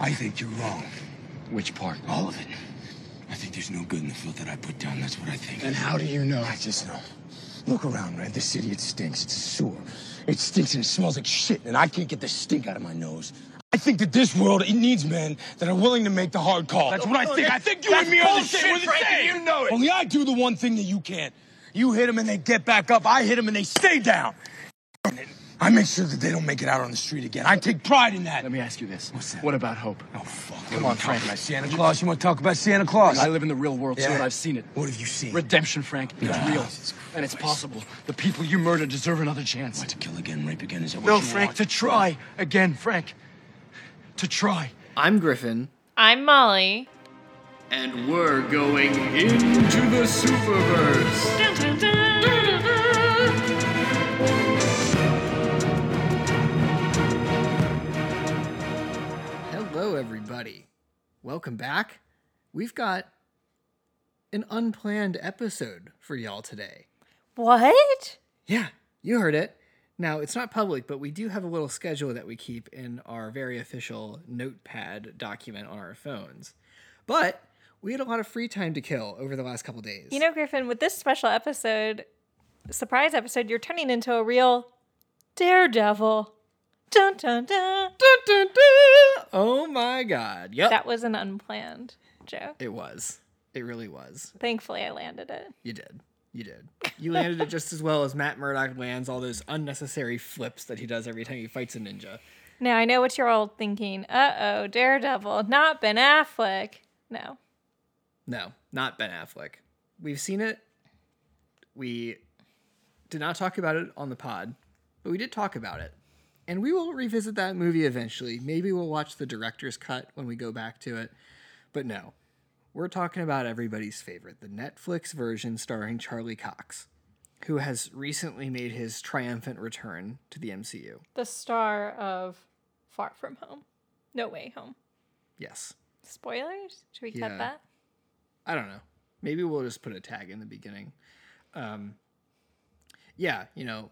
I think you're wrong. Which part? All of it. I think there's no good in the filth that I put down. That's what I think. And how do you know? I just know. Look around, Red. This city, it stinks. It's a sewer. It stinks and it smells like shit, and I can't get the stink out of my nose. I think that this world, it needs men that are willing to make the hard call. That's what I oh, think. I think you and me are the same. We're the Frank, same. you know it. Only I do the one thing that you can't. You hit them and they get back up. I hit them and they stay down. I make sure that they don't make it out on the street again. I take pride in that. Let me ask you this. What's that? What about hope? Oh, fuck. Come What on, Frank. talking About Santa Claus? You want to talk about Santa Claus? I live in the real world too, Yeah. and I've seen it. What have you seen? Redemption, Frank. It's Yeah. real. And it's possible. The people you murdered deserve another chance. What, to kill again, rape again? Is that what No, you Frank, want? to try again, Frank. To try. I'm Griffin. I'm Molly. And we're going into the Superverse. Dun, dun, dun, dun, dun. Hello, everybody. Welcome back. We've got an unplanned episode for y'all today. What? Yeah, you heard it. Now, it's not public, but we do have a little schedule that we keep in our very official notepad document on our phones. But we had a lot of free time to kill over the last couple days. You know, Griffin, with this special episode, surprise episode, you're turning into a real daredevil. Dun dun dun. Dun, dun, dun. Oh my god. Yep. That was an unplanned joke. it was. It really was. Thankfully, I landed it. You did. You did. You landed it just as well as Matt Murdock lands all those unnecessary flips that he does every time he fights a ninja. Now I know what you're all thinking. Uh oh, Daredevil, not Ben Affleck. No. No, not Ben Affleck. We've seen it. We did not talk about it on the pod, but we did talk about it. And we will revisit that movie eventually. Maybe we'll watch the director's cut when we go back to it. But no, we're talking about everybody's favorite, the Netflix version starring Charlie Cox, who has recently made his triumphant return to the MCU. The star of Far From Home. No Way Home. Yes. Spoilers? Should we Yeah. cut that? I don't know. Maybe we'll just put a tag in the beginning. Um, yeah, you know,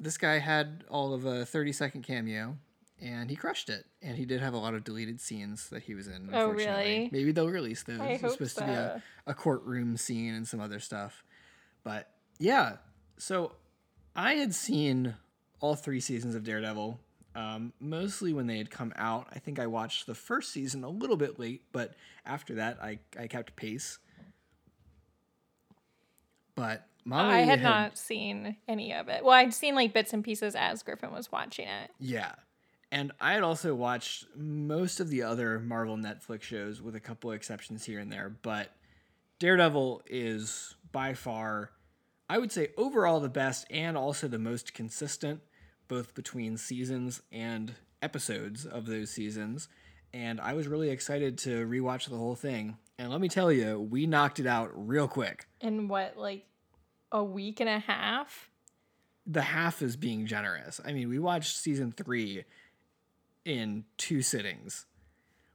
this guy had all of a 30 second cameo and he crushed it. And he did have a lot of deleted scenes that he was in. Oh, Unfortunately. really? Maybe they'll release those. I hope supposed to be a, so. a courtroom scene and some other stuff. But yeah, so I had seen all three seasons of Daredevil. Um, mostly when they had come out. I think I watched the first season a little bit late, but after that, I, I kept pace. But Molly I had not seen any of it. Well, I'd seen like bits and pieces as Griffin was watching it. Yeah. And I had also watched most of the other Marvel Netflix shows with a couple of exceptions here and there, but Daredevil is by far, I would say, overall the best and also the most consistent, both between seasons and episodes of those seasons. And I was really excited to rewatch the whole thing. And let me tell you, we knocked it out real quick. In what, like a week and a half? the half is being generous. I mean, we watched season three in two sittings.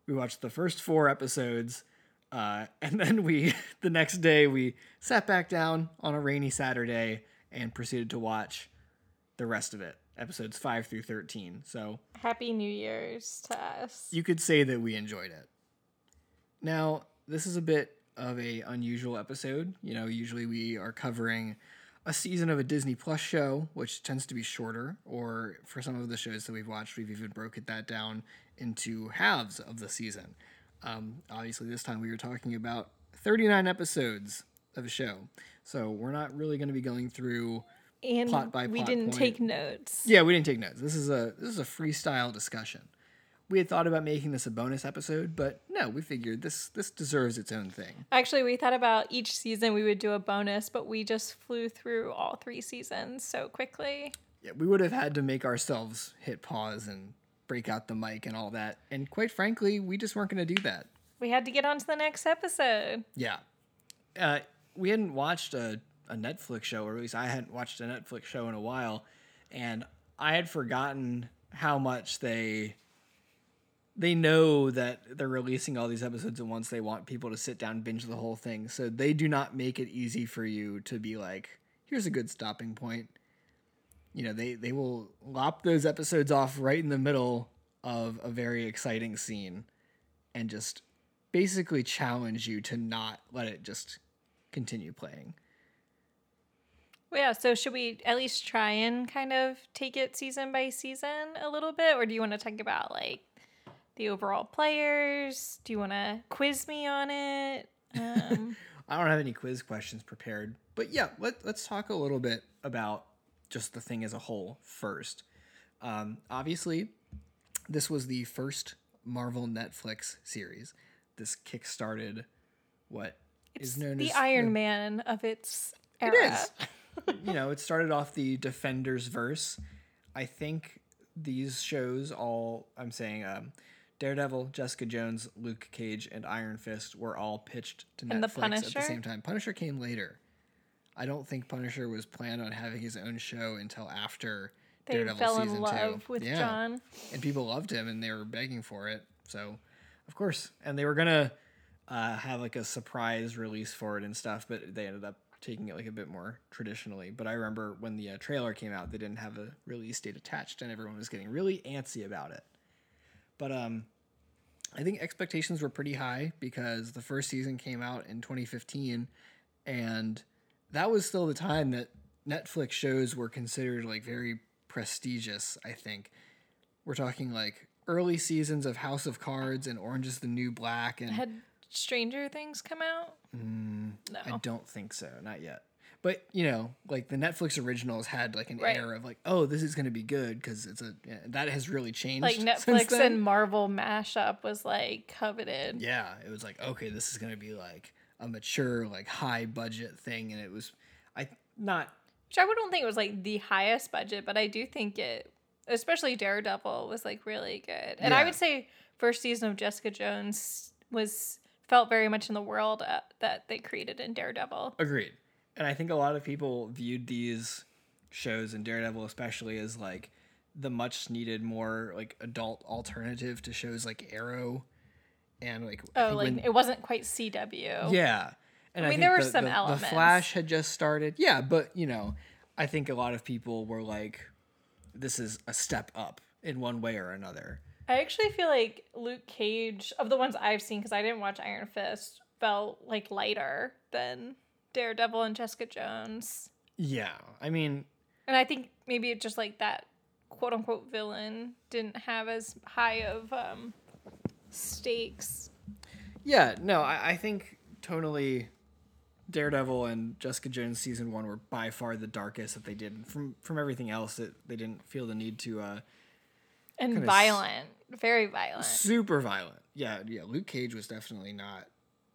We watched the first four episodes, uh, and then we the next day we sat back down on a rainy Saturday and proceeded to watch the rest of it, episodes five through thirteen. So Happy New Year's to us. you could say that we enjoyed it. Now, this is a bit of a unusual episode. You know, usually we are covering a season of a Disney Plus show, which tends to be shorter, or for some of the shows that we've watched, we've even broken that down into halves of the season. Um, obviously, this time we were talking about 39 episodes of a show. So we're not really going to be going through and plot by plot. we didn't point. take notes. yeah, we didn't take notes. This is a this is a freestyle discussion. We had thought about making this a bonus episode, but no, we figured this this deserves its own thing. Actually, we thought about each season we would do a bonus, but we just flew through all three seasons so quickly. Yeah, we would have had to make ourselves hit pause and break out the mic and all that. And quite frankly, we just weren't going to do that. We had to get on to the next episode. Yeah. Uh, we hadn't watched a, a Netflix show, or at least I hadn't watched a Netflix show in a while, and I had forgotten how much they they know that they're releasing all these episodes at once. They want people to sit down and binge the whole thing, so they do not make it easy for you to be like, "Here's a good stopping point." You know, they they will lop those episodes off right in the middle of a very exciting scene and just basically challenge you to not let it just continue playing. Well, yeah, so should we at least try and kind of take it season by season a little bit? Or do you want to talk about like the overall players? Do you want to quiz me on it? Um, I don't have any quiz questions prepared, but yeah, let, let's talk a little bit about just the thing as a whole first. Um, obviously, this was the first Marvel Netflix series. This kickstarted what is known the as the Iron Man of its era. It is. you know, it started off the Defenders verse. I think these shows all I'm saying um, Daredevil, Jessica Jones, Luke Cage, and Iron Fist were all pitched to And the Netflix at the same time. Punisher came later. I don't think Punisher was planned on having his own show until after They Daredevil fell season in love two. with Yeah. John. and people loved him, and they were begging for it. So, of course, and they were gonna uh, have like a surprise release for it and stuff, but they ended up taking it like a bit more traditionally. But I remember when the uh, trailer came out, they didn't have a release date attached, and everyone was getting really antsy about it. But um, I think expectations were pretty high because the first season came out in 2015, and that was still the time that Netflix shows were considered like very prestigious. I think we're talking like early seasons of House of Cards and Orange is the New Black, and Had Stranger Things come out? Mm, I don't think so, not yet. But you know, like the Netflix originals had like an Right. air of like, oh, this is going to be good because it's a yeah, that has really changed. Like Netflix and Marvel mashup was like coveted. yeah, it was like okay, this is going to be like a mature, like high budget thing, and it was, I not Which I wouldn't think it was like the highest budget, but I do think it, especially Daredevil, was like really good. And I would say first season of Jessica Jones was felt very much in the world uh, that they created in Daredevil. Agreed. And I think a lot of people viewed these shows and Daredevil especially as like the much needed more like adult alternative to shows like Arrow and like Oh, like when- it wasn't quite CW. yeah. And I, mean, think there were the, some the, The. Flash had just started. Yeah, but you know, I think a lot of people were like this is a step up in one way or another. I actually feel like Luke Cage, of the ones I've seen, because I didn't watch Iron Fist, felt like lighter than Daredevil and Jessica Jones. Yeah. I mean, And I think maybe it just like that quote unquote villain didn't have as high of um, stakes. Yeah, no, I, I think tonally Daredevil and Jessica Jones season one were by far the darkest that they did. From from everything else, that they didn't feel the need to uh And Kinda s- violent, very violent. super violent. Yeah, yeah. Luke Cage was definitely not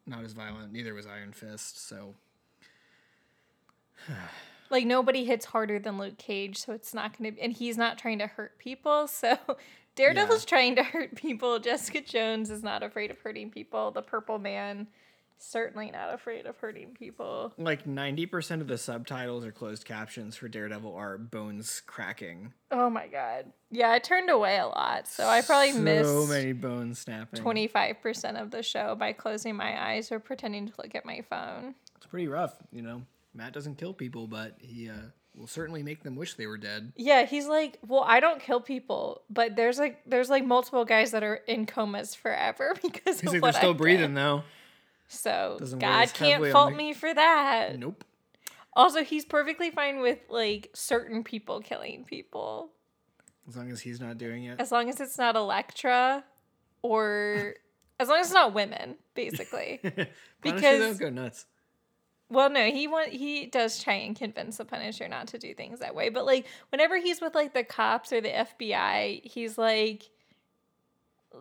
not as violent. Neither was Iron Fist. So Like nobody hits harder than Luke Cage, so it's not going to. And he's not trying to hurt people, so Daredevil's trying to hurt people. Jessica Jones is not afraid of hurting people. The Purple Man, certainly not afraid of hurting people. like ninety percent of the subtitles or closed captions for Daredevil are bones cracking. Oh my god, yeah, I turned away a lot, so I probably so missed many bones snapping. twenty five percent of the show by closing my eyes or pretending to look at my phone. It's pretty rough, you know. Matt doesn't kill people, but he uh, will certainly make them wish they were dead. Yeah, he's like, well, I don't kill people, but there's like there's like multiple guys that are in comas forever because He's of like, they're still I've breathing done." though. So Doesn't God can't fault the- me for that. Nope. Also, he's perfectly fine with like certain people killing people As long as he's not doing it. as long as it's not Elektra or as long as it's not women, basically. Because- though, go nuts. Well, no, he want he does try and convince the Punisher not to do things that way. But like whenever he's with like the cops or the FBI, he's like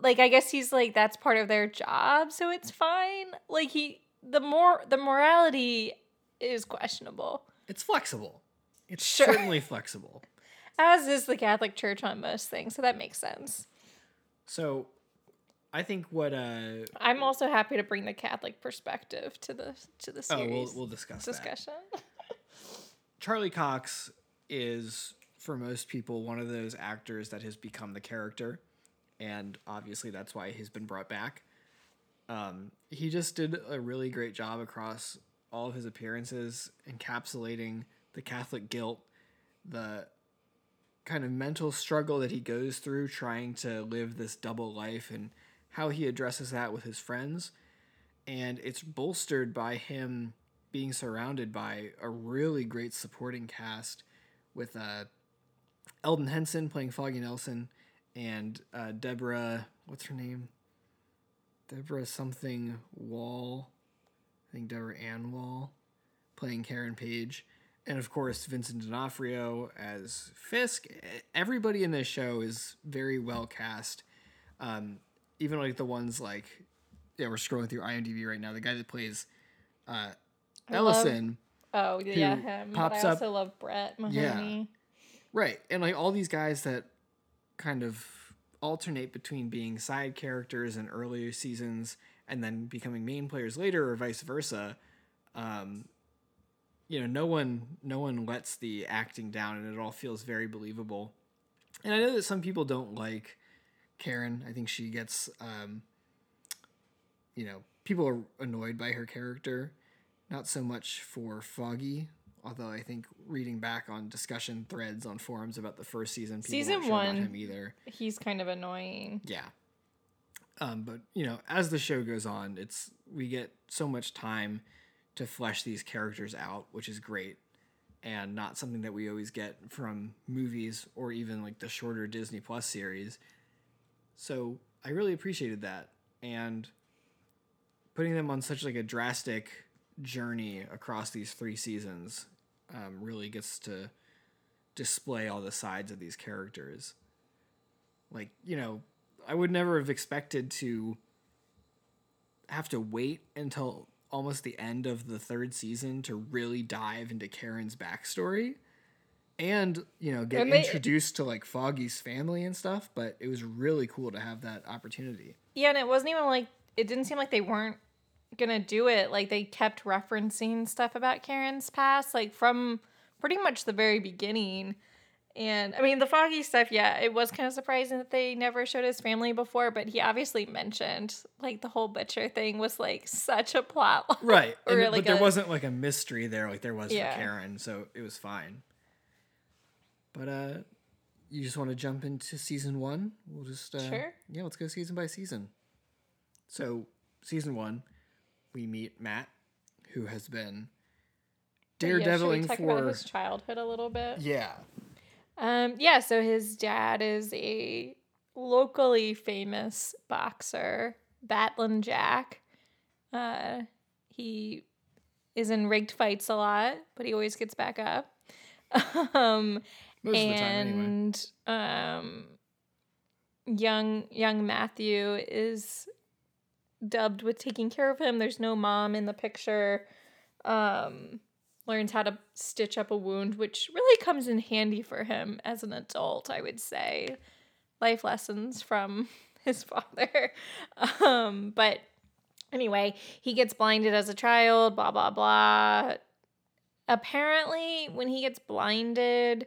like I guess he's like that's part of their job, so it's fine. Like he the more the morality is questionable. It's flexible. It's Sure. certainly flexible. As is the Catholic Church on most things, so that makes sense. So, I think what uh I'm also happy to bring the Catholic perspective to the to the oh series we'll we'll discuss that. discussion. Charlie Cox is for most people one of those actors that has become the character, and obviously that's why he's been brought back. Um, he just did a really great job across all of his appearances, encapsulating the Catholic guilt, the kind of mental struggle that he goes through trying to live this double life and how he addresses that with his friends, and it's bolstered by him being surrounded by a really great supporting cast with uh, Elden Henson playing Foggy Nelson and uh, Deborah, what's her name? Deborah something Woll. I think Deborah Ann Woll playing Karen Page. And of course, Vincent D'Onofrio as Fisk. Everybody in this show is very well cast. Um, even like the ones like, yeah, we're scrolling through IMDb right now. The guy that plays uh, Ellison. Oh yeah, him. pops but I up- also love Brett Mahoney. Right. And like all these guys that kind of alternate between being side characters in earlier seasons and then becoming main players later or vice versa. Um, you know, no one no one lets the acting down and it all feels very believable. And I know that some people don't like Karen. I think she gets um, you know, people are annoyed by her character. Not so much for Foggy, although I think reading back on discussion threads on forums about the first season, people Season sure one- him either. He's kind of annoying. Yeah. Um, but you know, as the show goes on, it's we get so much time to flesh these characters out, which is great, and not something that we always get from movies or even like the shorter Disney Plus series. So I really appreciated that, and putting them on such like a drastic journey across these three seasons um, really gets to display all the sides of these characters. Like you know i would never have expected to have to wait until almost the end of the third season to really dive into karen's backstory and you know get they- introduced to like foggy's family and stuff but it was really cool to have that opportunity Yeah, and it wasn't even like it didn't seem like they weren't gonna do it. Like they kept referencing stuff about Karen's past, like from pretty much the very beginning. And I mean, the foggy stuff, yeah, it was kind of surprising that they never showed his family before, but he obviously mentioned like the whole butcher thing was like such a plot. line. right and, like but there a- wasn't like a mystery there like there was Yeah. for karen so it was fine but uh you just want to jump into season one we'll just uh, Sure. yeah let's go season by season so season one we meet matt who has been yeah, we daredeviling talk about for his childhood a little bit? yeah Um, yeah, so his dad is a locally famous boxer, Battlin' Jack. Uh, he is in rigged fights a lot, but he always gets back up. um, most of the time anyway and um, young young Matthew is dubbed with taking care of him. There's no mom in the picture. Um, learns how to stitch up a wound, which really comes in handy for him as an adult. I would say life lessons from his father. Um, but anyway, he gets blinded as a child. Blah blah blah. Apparently, when he gets blinded,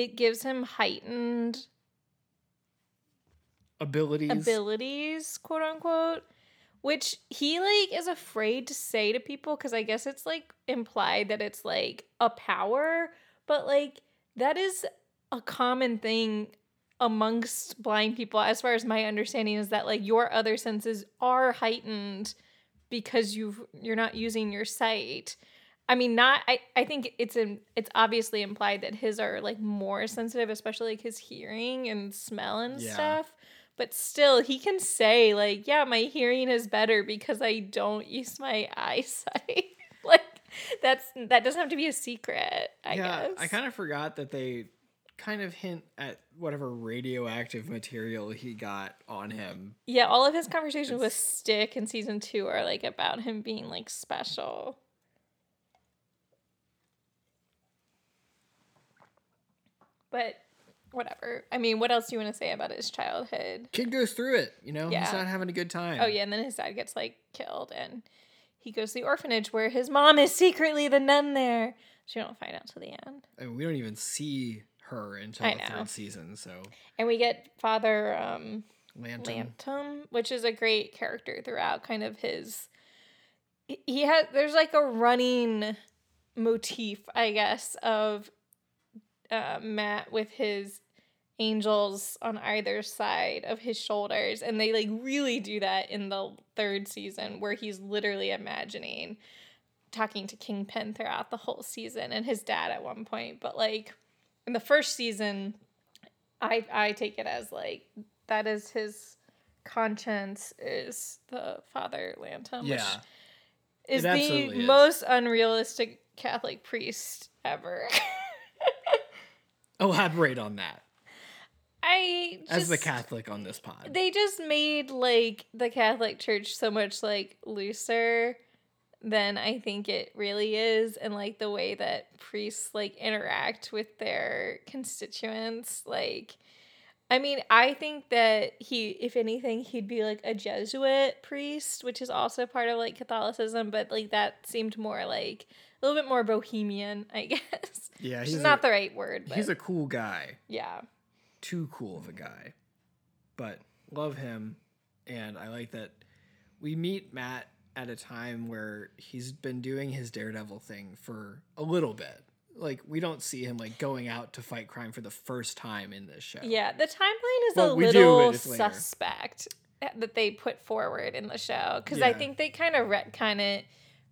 it gives him heightened abilities abilities, quote unquote, which he like is afraid to say to people because I guess it's like implied that it's like a power, but like that is a common thing amongst blind people as far as my understanding is that like your other senses are heightened because you you're not using your sight. I mean, not. I, I think it's in. It's obviously implied that his are like more sensitive, especially like his hearing and smell and Yeah. stuff. But still, he can say like, "Yeah, my hearing is better because I don't use my eyesight." like, that's that doesn't have to be a secret. I yeah guess. i kind of forgot that they kind of hint at whatever radioactive material he got on him Yeah, all of his conversations with Stick in season two are like about him being like special. But whatever. I mean, what else do you want to say about his childhood? kid goes through it you know Yeah. he's not having a good time Oh yeah, and then his dad gets like killed, and he goes to the orphanage where his mom is secretly the nun there. She don't find out till the end. I mean, we don't even see her until I the know. third season. So And we get Father um, Lantern, Lantom, which is a great character throughout kind of his he- had there's like a running motif, I guess, of uh, Matt with his angels on either side of his shoulders and they like really do that in the third season where he's literally imagining talking to Kingpin throughout the whole season and his dad at one point but like in the first season I I take it as like that is his conscience is the father Lantom which Yeah. is the is. most unrealistic Catholic priest ever. Elaborate on that. I just, As the Catholic on this pod. they just made like the Catholic Church so much like looser than I think it really is, and like the way that priests like interact with their constituents. Like, I mean, I think that he, if anything, he'd be like a Jesuit priest, which is also part of like Catholicism, but like that seemed more like a little bit more bohemian, I guess. Yeah, he's a- not the right word, but He's a cool guy. yeah. Too cool of a guy. But love him. And I like that we meet Matt at a time where he's been doing his daredevil thing for a little bit. Like we don't see him like going out to fight crime for the first time in this show. Yeah, the timeline is Well, a we do, little suspect that they put forward in the show because I think they kind of retcon it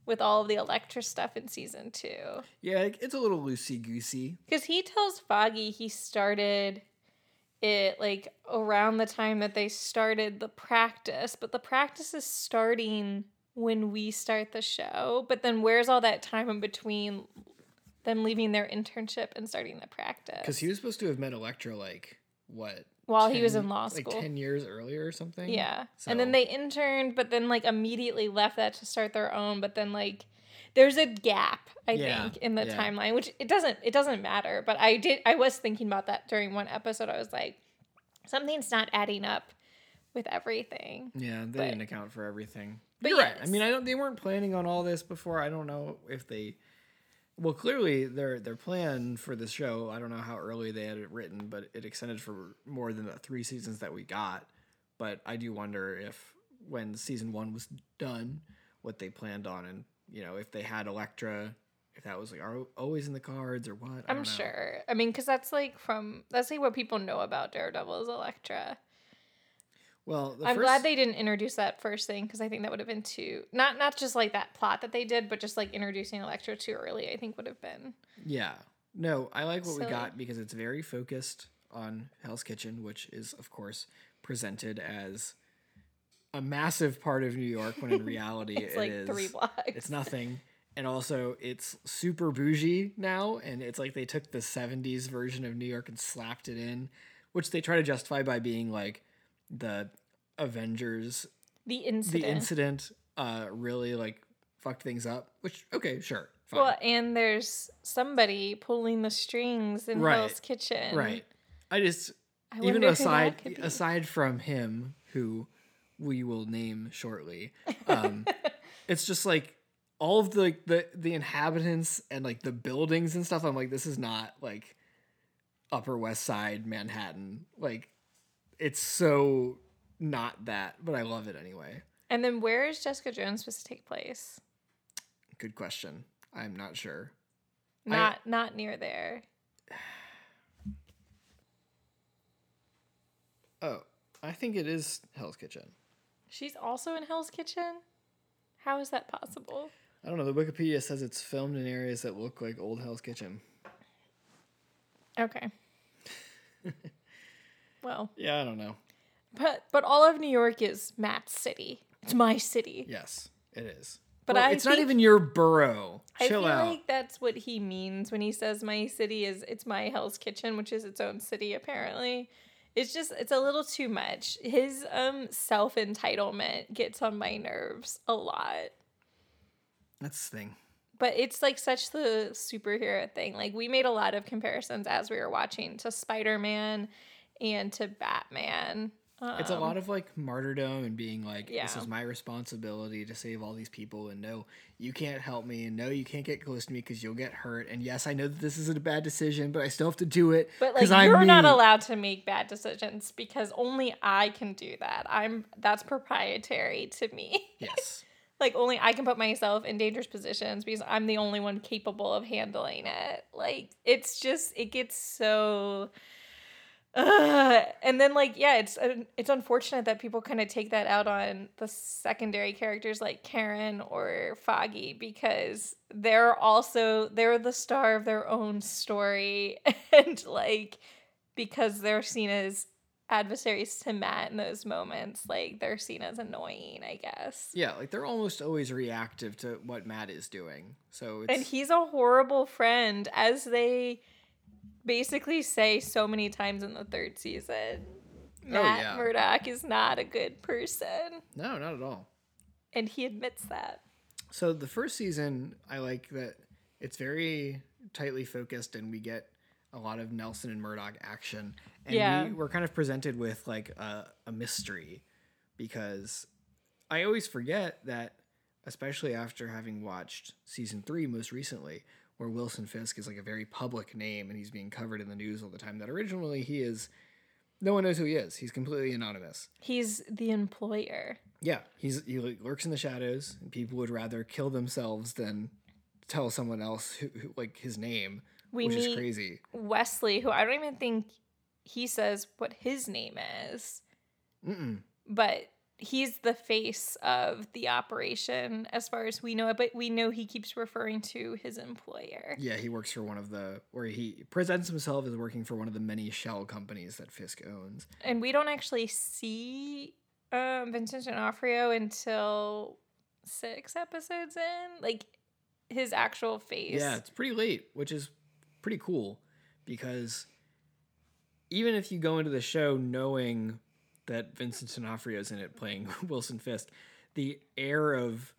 with all of the Elektra stuff in season two. Yeah, it's a little loosey goosey. Because he tells Foggy he started it like around the time that they started the practice, but the practice is starting when we start the show. But then where's all that time in between them leaving their internship and starting the practice? Because he was supposed to have met Elektra like what? While he was in law school. Like ten years earlier or something. Yeah. And then they interned, but then like immediately left that to start their own. But then like there's a gap, I Yeah, think, in the yeah. timeline, which it doesn't it doesn't matter. But I did I was thinking about that during one episode. I was like, something's not adding up with everything. Yeah, they But- didn't account for everything. but You're right. I mean, I don't. They weren't planning on all this before. I don't know if they. Well, clearly their their plan for the show. I don't know how early they had it written, but it extended for more than the three seasons that we got. But I do wonder if when season one was done, what they planned on, and you know, if they had Elektra, if that was like are always in the cards or what. I I'm know. sure. I mean, because that's like from that's like what people know about Daredevil is Elektra. Well, the I'm first, glad they didn't introduce that first thing because I think that would have been too not not just like that plot that they did, but just like introducing Elektra too early. I think would have been Yeah. No, I like what we got because it's very focused on Hell's Kitchen, which is, of course, presented as a massive part of New York when in reality It's it like is- three blocks. It's nothing. And also, it's super bougie now, and it's like they took the 70s version of New York and slapped it in, which they try to justify by being like the Avengers the incident. the incident uh really like fucked things up which okay sure fine. Well, and there's somebody pulling the strings in Right. Hell's Kitchen. right i just I even aside aside from him who we will name shortly um it's just like all of the like, the the inhabitants and like the buildings and stuff i'm like this is not like upper west side manhattan like it's so not that but i love it anyway And then where is Jessica Jones supposed to take place? good question i'm not sure I- Not not near there. oh i think it is hell's kitchen She's also in Hell's Kitchen? How is that possible? I don't know. The Wikipedia says it's filmed in areas that look like old Hell's Kitchen. Okay. well, Yeah, I don't know. but but all of New York is Matt's city. It's my city. Yes, it is. But Well, I it's not even your borough. I feel out. like that's what he means when he says my city is it's my Hell's Kitchen, which is its own city apparently. It's just it's a little too much. His um self entitlement gets on my nerves a lot. That's the thing. But it's like such the superhero thing. Like we made a lot of comparisons as we were watching to Spider Man and to Batman. It's a Um, lot of like martyrdom and being like, this is my responsibility to save all these people, and no, you can't help me, and no, you can't get close to me because you'll get hurt. And yes, I know that this isn't a bad decision, but I still have to do it. But like I'm you're not me." allowed to make bad decisions because only I can do that. I'm that's proprietary to me. Yes. like only I can put myself in dangerous positions because I'm the only one capable of handling it. Like it's just it gets so Uh, and then like yeah, it's uh, it's unfortunate that people kind of take that out on the secondary characters like Karen or Foggy because they're also they're the star of their own story and like because they're seen as adversaries to Matt in those moments, like they're seen as annoying, I guess. Yeah, like they're almost always reactive to what Matt is doing. So it's And he's a horrible friend, as they basically say so many times in the third season. Oh, Matt yeah. Murdock is not a good person, no, not at all. and he admits that. So the first season, I like that it's very tightly focused, and we get a lot of Nelson and Murdock action. And Yeah. we, we're kind of presented with like a, a mystery because I always forget that, especially after having watched season three most recently, where Wilson Fisk is like a very public name and he's being covered in the news all the time. That originally he is, no one knows who he is. He's completely anonymous. He's the employer. Yeah, he's he lurks in the shadows, and people would rather kill themselves than tell someone else who, who like his name, We which is crazy. Wesley, who I don't even think he says what his name is, Mm-mm. but he's the face of the operation as far as we know it. But we know he keeps referring to his employer. Yeah, he works for one of the where he presents himself as working for one of the many shell companies that Fisk owns. And we don't actually see um, Vincent D'Onofrio until six episodes in. Like his actual face. Yeah, it's pretty late, which is pretty cool because even if you go into the show knowing that Vincent D'Onofrio is in it playing Wilson Fisk, the air of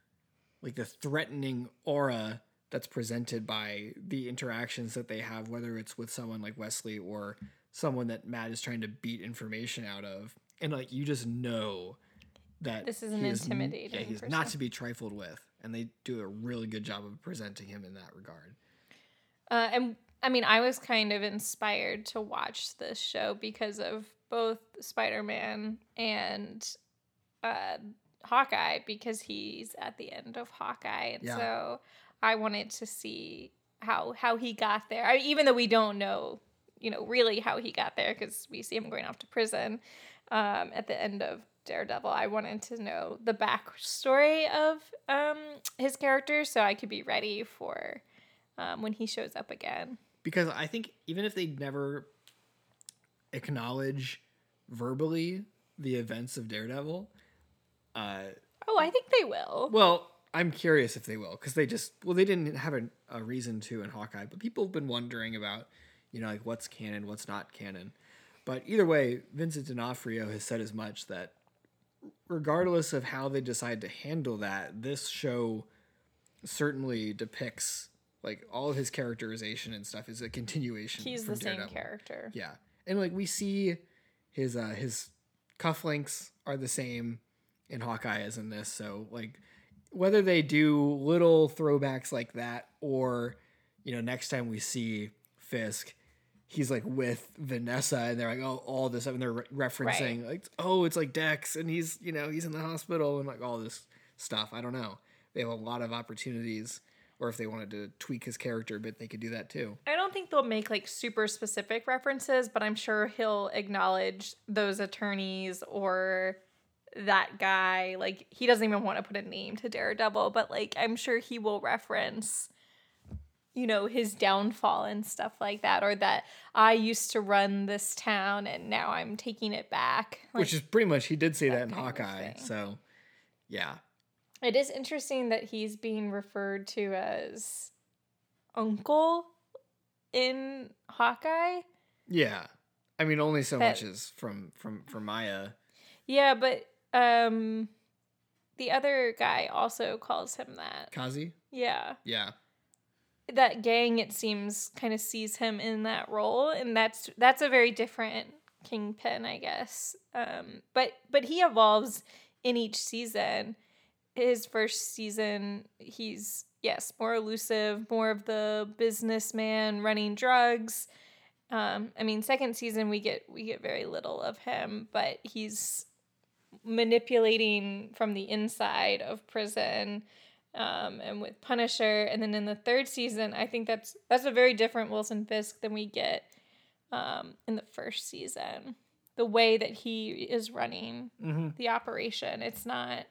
like the threatening aura that's presented by the interactions that they have, whether it's with someone like Wesley or someone that Matt is trying to beat information out of, and like you just know that This is an intimidating Yeah, he's person. not to be trifled with, and they do a really good job of presenting him in that regard. Uh, and I mean, I was kind of inspired to watch this show because of both Spider Man and uh, Hawkeye, because he's at the end of Hawkeye, and Yeah. so I wanted to see how how he got there. I even though we don't know, you know, really how he got there, because we see him going off to prison um, at the end of Daredevil. I wanted to know the backstory of um, his character, so I could be ready for um, when he shows up again. because I think even if they never acknowledge verbally the events of Daredevil, uh, Oh, I think they will. well, I'm curious if they will because they just well they didn't have a, a reason to in Hawkeye, but people have been wondering about you know like what's canon, what's not canon. But either way, Vincent D'Onofrio has said as much that regardless of how they decide to handle that, this show certainly depicts like all of his characterization and stuff is a continuation. He's the same Daredevil. character. Yeah, and like we see his uh his cufflinks are the same in Hawkeye as in this. So like whether they do little throwbacks like that or you know next time we see Fisk. He's like with Vanessa, and they're like, "Oh, all this," stuff, and they're re- referencing like, "Oh, it's like Dex, and he's you know he's in the hospital, and like all this stuff." I don't know. They have a lot of opportunities, or if they wanted to tweak his character a bit, they could do that too. I don't think they'll make like super specific references, but I'm sure he'll acknowledge those attorneys or that guy. Like he doesn't even want to put a name to Daredevil, but like I'm sure he will reference you know his downfall and stuff like that or that I used to run this town and now I'm taking it back. Like, Which is pretty much he did say that, in Hawkeye. So, yeah, It is interesting that he's being referred to as uncle in Hawkeye. yeah. I mean, only so That- much is from from from Maya. Yeah, but um the other guy also calls him that. Kazi. Yeah. Yeah, That gang it seems kind of sees him in that role and that's that's a very different kingpin, I guess. Um but but he evolves in each season. His first season, he's yes, more elusive, more of the businessman running drugs. Um, I mean, second season we get we get very little of him, but he's manipulating from the inside of prison, um, and with Punisher. And then in the third season, I think that's that's a very different Wilson Fisk than we get um, in the first season. The way that he is running the operation, it's not.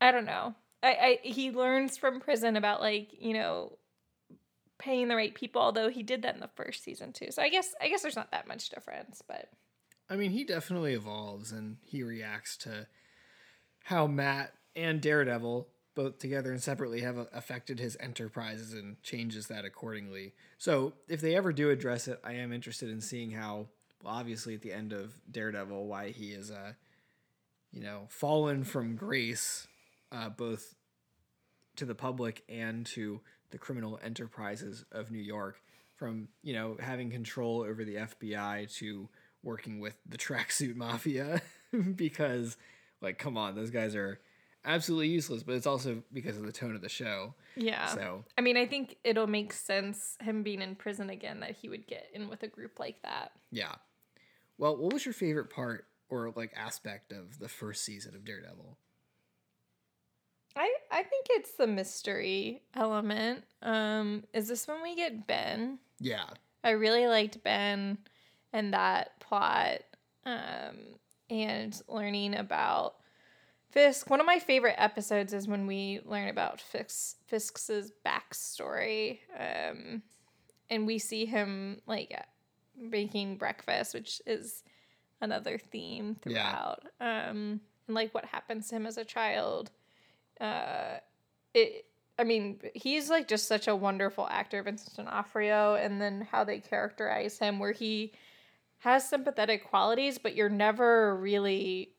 I don't know. I, I he learns from prison about like you know paying the right people. Although he did that in the first season too, so I guess I guess there's not that much difference. But I mean, he definitely evolves and he reacts to how Matt and Daredevil, both together and separately, have affected his enterprises and changes that accordingly. So, if they ever do address it, I am interested in seeing how, well, obviously at the end of Daredevil, why he is, uh, you know, fallen from grace, uh, both to the public and to the criminal enterprises of New York from, you know, having control over the FBI to working with the tracksuit mafia because like come on, those guys are absolutely useless, but it's also because of the tone of the show. yeah, So, I mean, I think it'll make sense him being in prison again that he would get in with a group like that. yeah. Well, what was your favorite part or like aspect of the first season of Daredevil? I I think it's the mystery element. Um, is this when we get Ben? Yeah. I really liked Ben and that plot, um, and learning about Fisk. One of my favorite episodes is when we learn about Fisk, Fisk's backstory, um, and we see him like making breakfast, which is another theme throughout. Yeah. Um, and like what happens to him as a child. Uh, it. I mean, he's like just such a wonderful actor, Vincent D'Onofrio, and then how they characterize him, where he has sympathetic qualities, but you're never really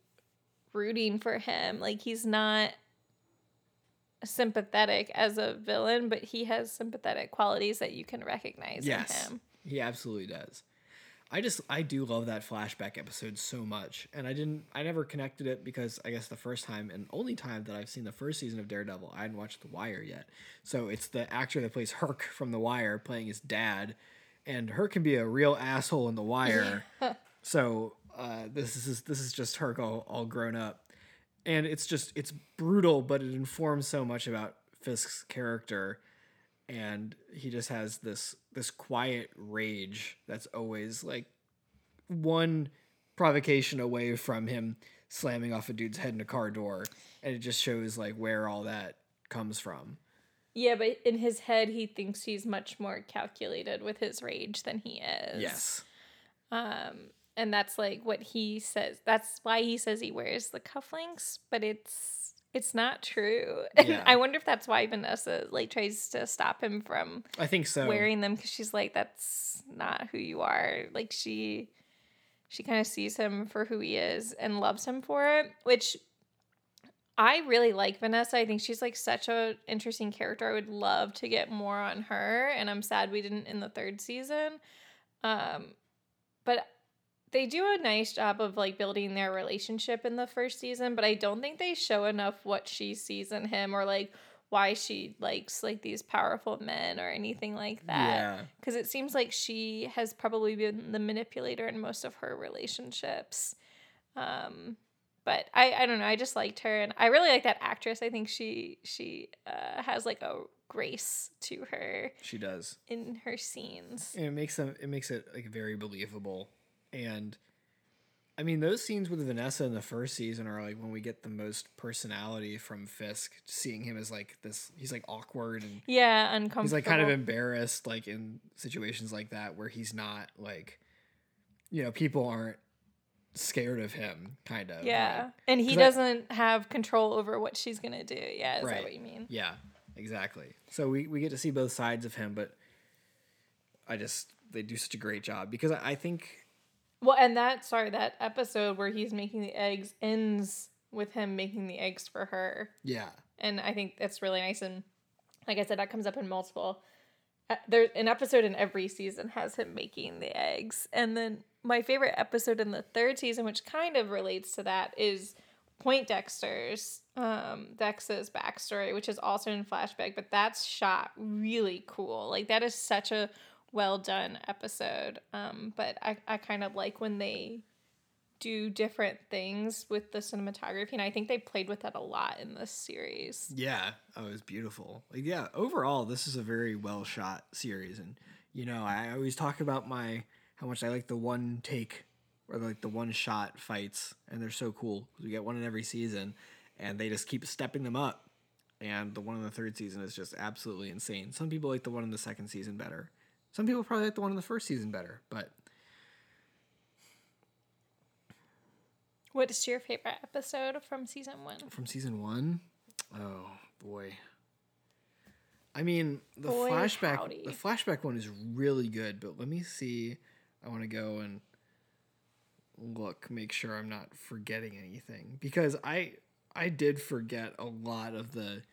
rooting for him. Like he's not sympathetic as a villain, but he has sympathetic qualities that you can recognize Yes. in him. He absolutely does. I just I do love that flashback episode so much, and I didn't I never connected it because I guess the first time and only time that I've seen the first season of Daredevil, I hadn't watched The Wire yet. So it's the actor that plays Herc from The Wire playing his dad, and Herc can be a real asshole in The Wire. so uh, this is this is just Herc all, all grown up, and it's just it's brutal, but it informs so much about Fisk's character and he just has this this quiet rage that's always like one provocation away from him slamming off a dude's head in a car door and it just shows like where all that comes from Yeah, but in his head, he thinks he's much more calculated with his rage than he is. yes Um, and that's like what he says. That's why he says he wears the cufflinks, but it's it's not true. And Yeah. I wonder if that's why Vanessa like tries to stop him from i think so wearing them because she's like, that's not who you are. Like she she kind of sees him for who he is and loves him for it, which I really like Vanessa. I think she's like such a interesting character. I would love to get more on her, and I'm sad we didn't in the third season. Um, but they do a nice job of like building their relationship in the first season, but I don't think they show enough what she sees in him or like why she likes like these powerful men or anything like that. yeah Because it seems like she has probably been the manipulator in most of her relationships. Um, but I, I don't know. I just liked her, and I really like that actress. I think she she uh, has like a grace to her she does in her scenes. and it makes them it makes it like very believable and i mean those scenes with vanessa in the first season are like when we get the most personality from fisk seeing him as like this he's like awkward and Yeah, uncomfortable. he's like kind of embarrassed like in situations like that where he's not like you know people aren't scared of him kind of yeah, and he doesn't have control over what she's gonna do. Yeah, is Right. that what you mean? yeah exactly so we, we get to see both sides of him but i just they do such a great job because i, I think Well, and that sorry, that episode where he's making the eggs ends with him making the eggs for her. yeah and I think that's really nice. And like I said, that comes up in multiple. Uh, there, an episode in every season has him making the eggs, and then my favorite episode in the third season, which kind of relates to that, is Poindexter's um, Dex's backstory, which is also in flashback, but that's shot really cool. Like that is such a well done episode. Um, but I, I kind of like when they do different things with the cinematography and i think they played with that a lot in this series Yeah. Oh, it was beautiful. Like, yeah, overall, this is a very well shot series, and you know, I always talk about my how much I like the one take or like the one shot fights, and they're so cool. We get one in every season, and they just keep stepping them up. And the one in the third season is just absolutely insane. Some people like the one in the second season better. Some people probably like the one in the first season better, but What's your favorite episode from season one? from season one, oh boy. I mean, the Boy, flashback, howdy. the flashback one is really good. But let me see. I want to go and look, make sure I'm not forgetting anything because I I did forget a lot of the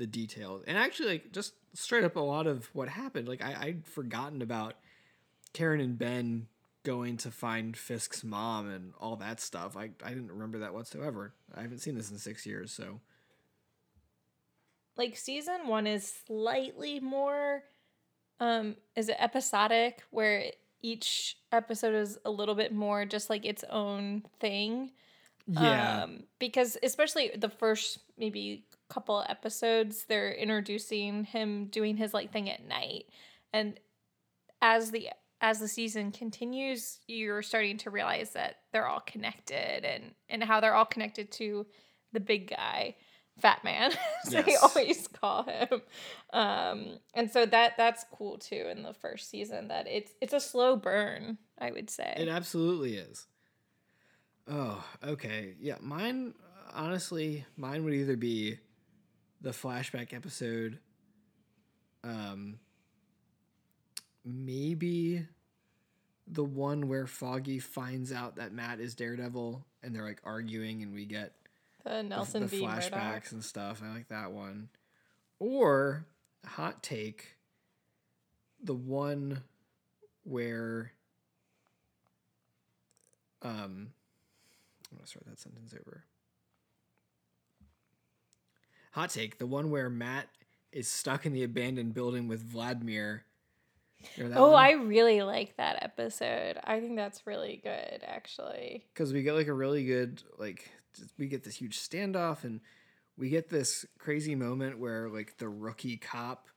the details and actually like just straight up a lot of what happened. Like I I'd forgotten about Karen and Ben going to find Fisk's mom and all that stuff. I I didn't remember that whatsoever. I haven't seen this in six years, so Like season one is slightly more, um, is it episodic where each episode is a little bit more just like its own thing. yeah. Um, because especially the first maybe couple episodes, they're introducing him doing his like thing at night, and as the as the season continues, you're starting to realize that they're all connected and and how they're all connected to the big guy, Fat Man, as they always call him. Um, and so that that's cool too in the first season. That it's it's a slow burn, I would say. It absolutely is. Oh, okay. Yeah, mine honestly, mine would either be the flashback episode um maybe the one where Foggy finds out that Matt is Daredevil and they're like arguing and we get the the- Nelson the, V. Murdock. flashbacks and stuff. I like that one. Or hot take, the one where um I'm gonna start that sentence over. Hot take, the one where Matt is stuck in the abandoned building with Vladimir. Oh, I really like that episode. I think that's really good, actually. because we get like a really good like we get this huge standoff and we get this crazy moment where like the rookie cop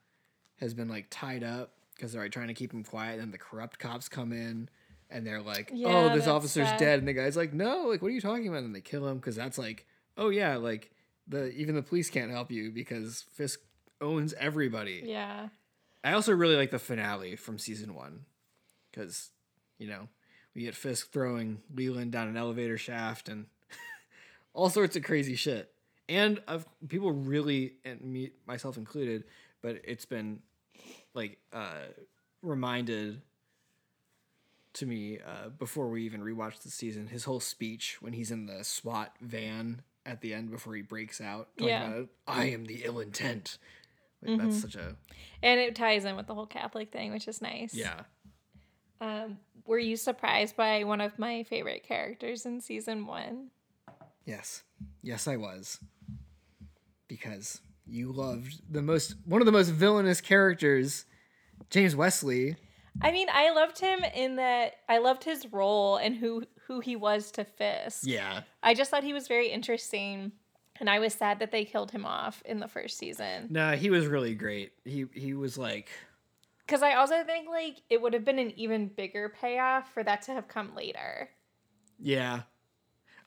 has been like tied up because they're like trying to keep him quiet and then the corrupt cops come in and they're like Yeah, oh this officer's sad. dead and the guy's like no like what are you talking about and they kill him because that's like oh yeah like the even the police can't help you because fisk owns everybody Yeah. I also really like the finale from season one because, you know, we get Fisk throwing Leland down an elevator shaft and all sorts of crazy shit. And of people really, and me myself included, but it's been like uh, reminded to me uh, before we even rewatched the season. His whole speech when he's in the SWAT van at the end before he breaks out, talking Yeah. about I am the ill intent. Like, That's such a And it ties in with the whole Catholic thing, which is nice. yeah. Um, were you surprised by one of my favorite characters in season one? Yes. Yes, I was. Because you loved the most one of the most villainous characters, James Wesley. I mean, I loved him in that I loved his role and who who he was to Fisk. Yeah. I just thought he was very interesting, and I was sad that they killed him off in the first season. No, he was really great. He he was like Because I also think like it would have been an even bigger payoff for that to have come later. Yeah.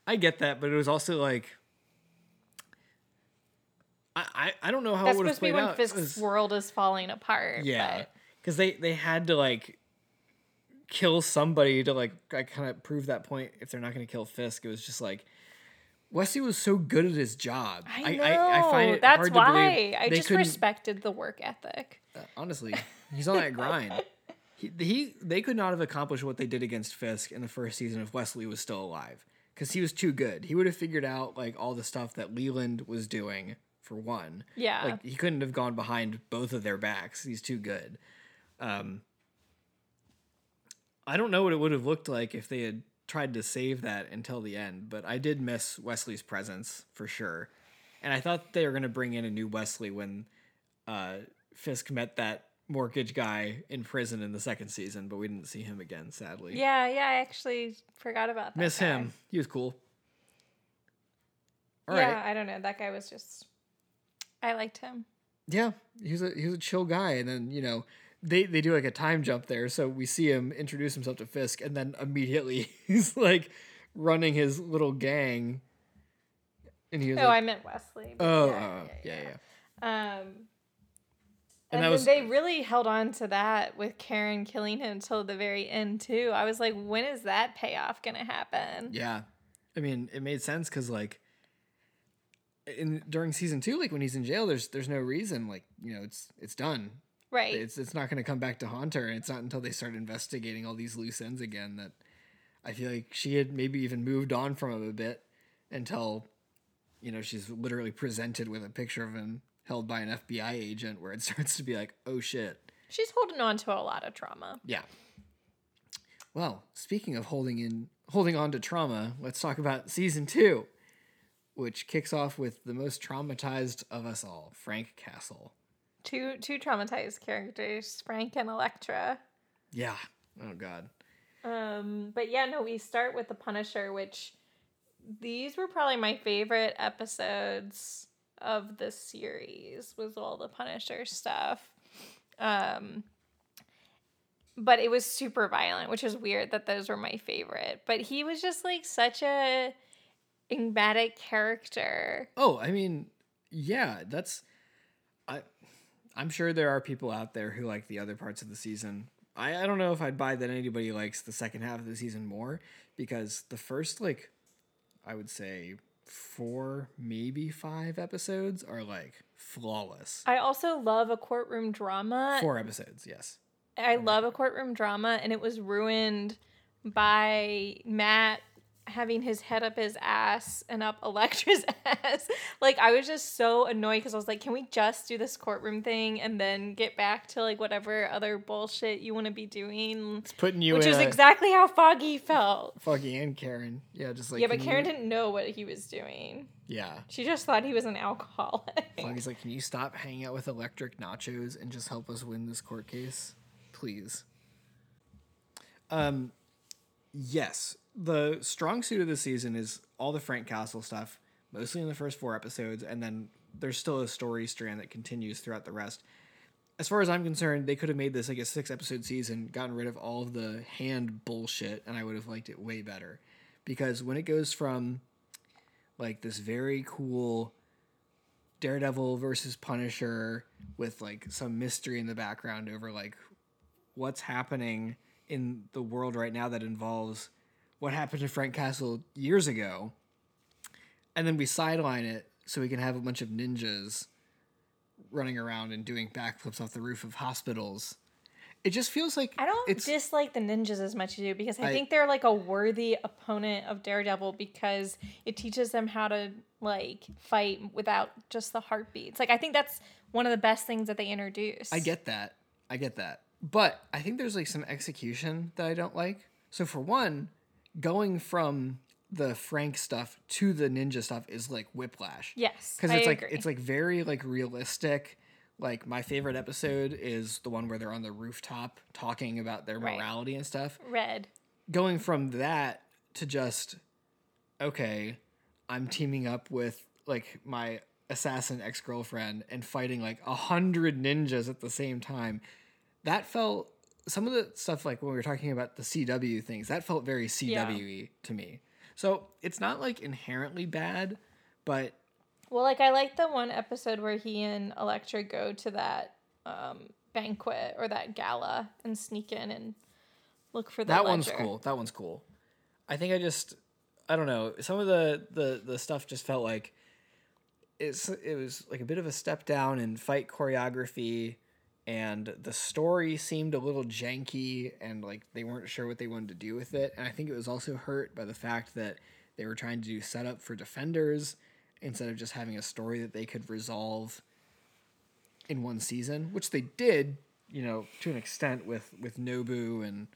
I get that, but it was also like I I, I don't know how That's it would have supposed to be when out. Fisk's world is falling apart. Yeah, because they they had to like kill somebody to like I kind of prove that point. If they're not going to kill Fisk, it was just like Wesley was so good at his job. I know. That's hard to why believe I just respected the work ethic. uh, honestly, he's on that grind. He, he they could not have accomplished what they did against Fisk in the first season if Wesley was still alive because he was too good. He would have figured out like all the stuff that Leland was doing for one. Yeah. like he couldn't have gone behind both of their backs. He's too good. Um, I don't know what it would have looked like if they had tried to save that until the end, but I did miss Wesley's presence for sure. And I thought they were going to bring in a new Wesley when uh, Fisk met that mortgage guy in prison in the second season, but we didn't see him again, sadly. Yeah, yeah, I actually forgot about that. Miss guy. him. He was cool. All yeah, right. I don't know. That guy was just. I liked him. Yeah, he was a he was a chill guy, and then you know they they do like a time jump there, so we see him introduce himself to Fisk, and then immediately he's like running his little gang. And he was Oh, I meant Wesley. oh, yeah, oh, yeah, yeah. yeah. Um, And and, then was- they really held on to that with Karen killing him till the very end too. I was like, when is that payoff gonna happen? Yeah, I mean, it made sense because like, in during season two, like when he's in jail, there's there's no reason, like you know, it's it's done. Right. It's it's not going to come back to haunt her, and it's not until they start investigating all these loose ends again that I feel like she had maybe even moved on from him a bit until you know she's literally presented with a picture of him held by an FBI agent, where it starts to be like, oh shit. She's holding on to a lot of trauma. Yeah. Well, speaking of holding in holding on to trauma, let's talk about season two, which kicks off with the most traumatized of us all, Frank Castle. Two two traumatized characters, Frank and Elektra. Yeah. Oh god. Um, but yeah, no, we start with the Punisher, which these were probably my favorite episodes of the series was all the Punisher stuff. Um but it was super violent, which is weird that those were my favorite. But he was just like such a enigmatic character. Oh, I mean, yeah, that's I'm sure there are people out there who like the other parts of the season. I, I don't know if I'd buy that anybody likes the second half of the season more because the first like I would say four, maybe five episodes are like flawless. I also love a courtroom drama. Four episodes, yes. I love a courtroom drama, and it was ruined by Matt having his head up his ass and up Elektra's ass. Like I was just so annoyed because I was like, "Can we just do this courtroom thing and then get back to like whatever other bullshit you want to be doing?" It's putting you Which is a- exactly how Foggy felt. Foggy and Karen. Yeah, just like yeah, but Karen you- didn't know what he was doing. Yeah. She just thought he was an alcoholic. Foggy's like, can you stop hanging out with electric nachos and just help us win this court case? Please. Um yes. The strong suit of the season is all the Frank Castle stuff, mostly in the first four episodes, and then there's still a story strand that continues throughout the rest. As far as I'm concerned, they could have made this like a six episode season, gotten rid of all of the hand bullshit, and I would have liked it way better. Because when it goes from like this very cool Daredevil versus Punisher with like some mystery in the background over like what's happening in the world right now that involves what happened to Frank Castle years ago. And then we sideline it so we can have a bunch of ninjas running around and doing backflips off the roof of hospitals. It just feels like I don't dislike the ninjas as much as you because I, I- think they're like a worthy opponent of Daredevil because it teaches them how to like fight without just the heartbeats. Like I think that's one of the best things that they introduce. I get that. I get that. But I think there's like some execution that I don't like. So for one, going from the Frank stuff to the ninja stuff is like whiplash. Yes, Because I it's like agree. it's like very like realistic. Like my favorite episode is the one where they're on the rooftop talking about their Right. morality and stuff. red. Going from that to just okay, I'm teaming up with like my assassin ex girlfriend and fighting like a hundred ninjas at the same time. That felt some of the stuff like when we were talking about the CW things, that felt very CW to me. So it's not like inherently bad, but Well, like I like the one episode where he and Elektra go to that um, banquet or that gala and sneak in and look for the that one's cool. That one's cool. I think I just I don't know. Some of the the the stuff just felt like it's it was like a bit of a step down in fight choreography and the story seemed a little janky and like they weren't sure what they wanted to do with it and I think it was also hurt by the fact that they were trying to do setup for defenders instead of just having a story that they could resolve in one season, which they did, you know, to an extent with with Nobu and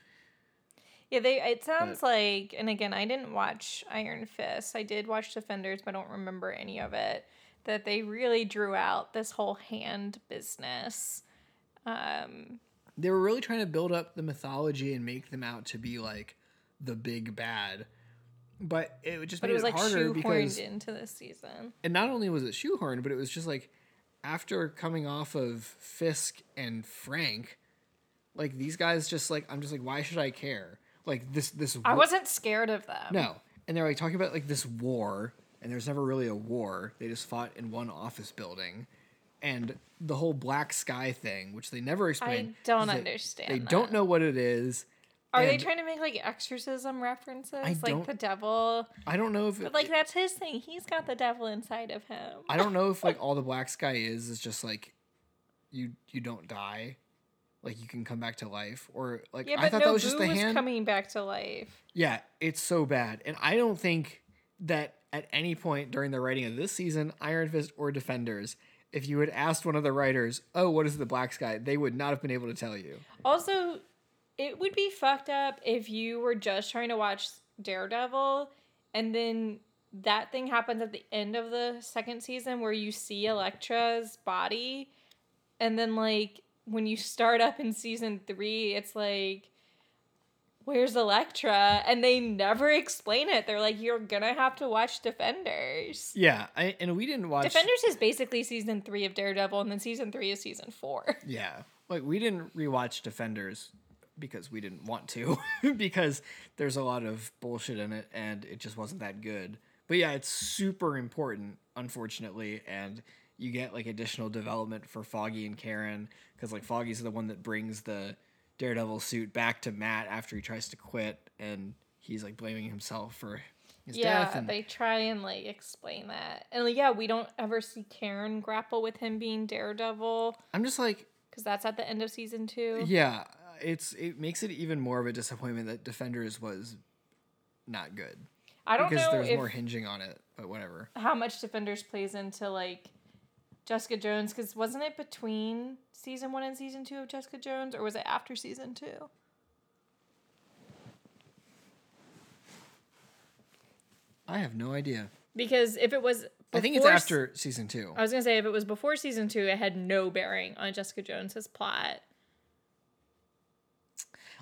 Yeah, they. It sounds like, and again, I didn't watch Iron Fist. I did watch Defenders, but I don't remember any of it. That they really drew out this whole hand business. Um, they were really trying to build up the mythology and make them out to be like the big bad. But it would just but made it was like harder shoehorned because into this season. and not only was it shoehorned, but it was just like after coming off of Fisk and Frank, Like these guys just like I'm just like why should I care? Like this this I wasn't scared of them. no. And they're like talking about like this war and there's never really a war. They just fought in one office building. And the whole black sky thing, which they never explain. I don't understand They that. don't know what it is. Are they trying to make like exorcism references? I like the devil? I don't know if it, But like that's his thing. He's got the devil inside of him. I don't know if like all the black sky is is just like you you don't die, like you can come back to life, or like yeah, I but thought no, that was just the was hand. coming back to life. Yeah, it's so bad, and I don't think that at any point during the writing of this season, Iron Fist or Defenders, if you had asked one of the writers, "Oh, what is the black sky?" they would not have been able to tell you. Also, it would be fucked up if you were just trying to watch Daredevil and then that thing happens at the end of the second season where you see Elektra's body and then like when you start up in season 3 it's like where's Elektra and they never explain it. They're like you're going to have to watch Defenders. Yeah, I, and we didn't watch. Defenders is basically season 3 of Daredevil and then season 3 is season 4. Yeah. Like we didn't rewatch Defenders because we didn't want to because there's a lot of bullshit in it and it just wasn't that good. But yeah, it's super important unfortunately and you get like additional development for Foggy and Karen cuz like Foggy's the one that brings the Daredevil suit back to Matt after he tries to quit and he's like blaming himself for his yeah, death and they try and like explain that. And like, yeah, we don't ever see Karen grapple with him being Daredevil I'm just like because that's at the end of season two. Yeah, it's it makes it even more of a disappointment that Defenders was not good. I don't know. because know there's more hinging on it, but whatever. how much Defenders plays into like Jessica Jones because wasn't it between season one and season two of Jessica Jones or was it after season two? I have no idea. Because if it was, I think it's after season two. I was gonna say if it was before season two, it had no bearing on Jessica Jones's plot.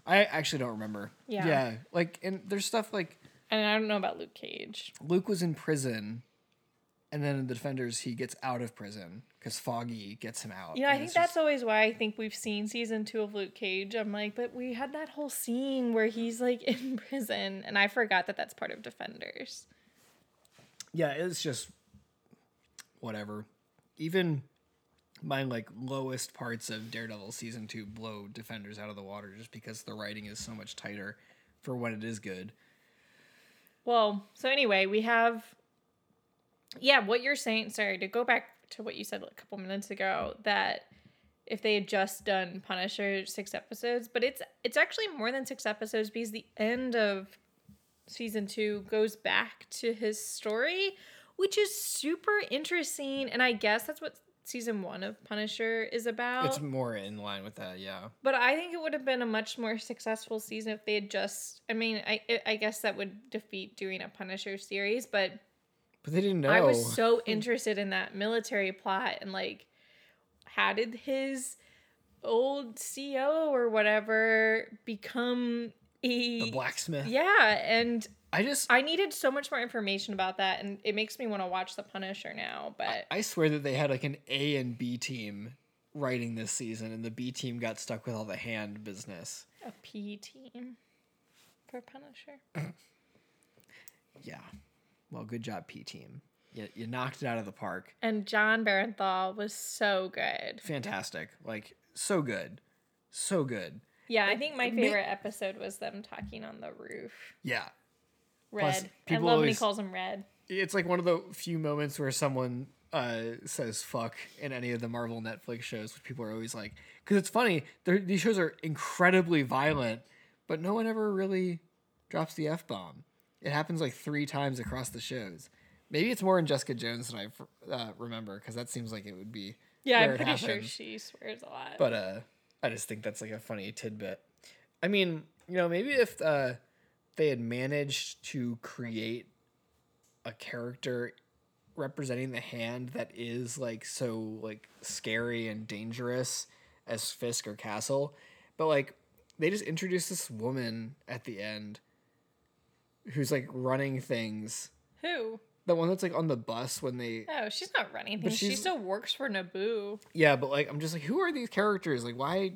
I actually don't remember. Yeah. Yeah, like and there's stuff like And I don't know about Luke Cage. Luke was in prison, and then in the Defenders he gets out of prison because Foggy gets him out. You know, I think that's just- always why I think we've seen season two of Luke Cage. I'm like, but we had that whole scene where he's like in prison, and I forgot that that's part of Defenders. yeah, it's just whatever. Even my like lowest parts of Daredevil season two blow Defenders out of the water just because the writing is so much tighter for when it is good. Well, so anyway, we have, yeah, what you're saying. Sorry to go back to what you said a couple minutes ago that if they had just done Punisher six episodes, but it's it's actually more than six episodes because the end of season two goes back to his story, which is super interesting. And I guess that's what season one of Punisher is about. It's more in line with that, yeah. But I think it would have been a much more successful season if they had just. I mean, I I guess that would defeat doing a Punisher series, but But they didn't know. I was so interested in that military plot and like, how did his old CO or whatever become a the blacksmith. Yeah, and I just I needed so much more information about that, and it makes me want to watch The Punisher now. But I swear that they had like an A and B team writing this season, and the B team got stuck with all the hand business. a P team for Punisher. Yeah. Well, good job, P team. You, you knocked it out of the park. And Jon Bernthal was so good. Fantastic. Like, so good. So good. Yeah, I think my favorite episode was them talking on the roof. Yeah. Red. Plus, I people love when he always- calls him Red. It's like one of the few moments where someone uh, says fuck in any of the Marvel Netflix shows, which people are always like, because it's funny. These shows are incredibly violent, but no one ever really drops the F bomb. It happens like three times across the shows. Maybe it's more in Jessica Jones than I uh, remember, because that seems like it would be. Yeah, I'm pretty sure she swears a lot. But uh, I just think that's like a funny tidbit. I mean, you know, maybe if uh, they had managed to create a character representing the hand that is like so like scary and dangerous as Fisk or Castle, but like they just introduced this woman at the end who's like running things. Who? The one that's like on the bus when they Oh, she's not running things. She still works for Nobu. Yeah, but like I'm just like who are these characters? Like why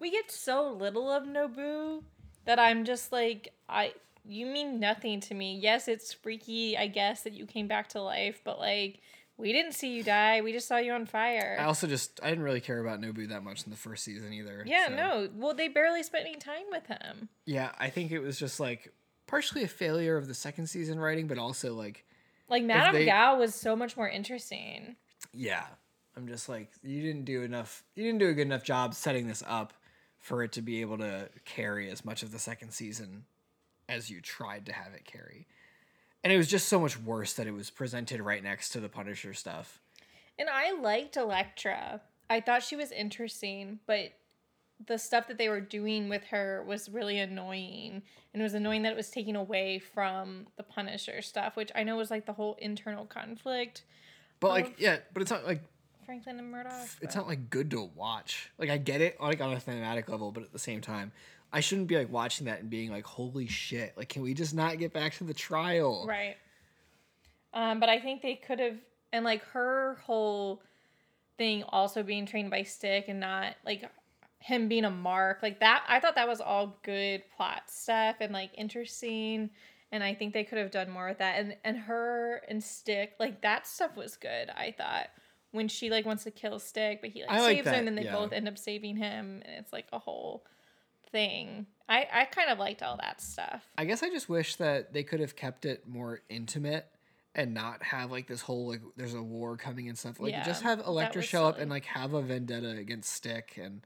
we get so little of Nobu that I'm just like I you mean nothing to me. Yes, it's freaky, I guess, that you came back to life, but like we didn't see you die. We just saw you on fire. I also just I didn't really care about Nobu that much in the first season either. yeah, so- no. Well, they barely spent any time with him. Yeah, I think it was just like partially a failure of the second season writing, but also like Like Madame they- Gao was so much more interesting. yeah, I'm just like you didn't do enough. You didn't do a good enough job setting this up for it to be able to carry as much of the second season as you tried to have it carry. And it was just so much worse that it was presented right next to the Punisher stuff. And I liked Elektra. I thought she was interesting, but the stuff that they were doing with her was really annoying. And it was annoying that it was taking away from the Punisher stuff, which I know was like the whole internal conflict. But like, yeah, but it's not like Franklin and Murdock. it's not like good to watch. Like I get it, like on a thematic level, but at the same time, I shouldn't be like watching that and being like, "Holy shit!" Like, can we just not get back to the trial? Right. Um, but I think they could have, and like her whole thing also being trained by Stick and not like him being a mark, like that. I thought that was all good plot stuff and like interesting. And I think they could have done more with that. And and her and Stick, like that stuff was good. I thought when she like wants to kill Stick, but he like I like saves her, that, and then they yeah. both end up saving him, and it's like a whole thing. I I kind of liked all that stuff. I guess I just wish that they could have kept it more intimate and not have like this whole like there's a war coming and stuff. Like Yeah, just have Elektra was show up silly. and like have a vendetta against Stick and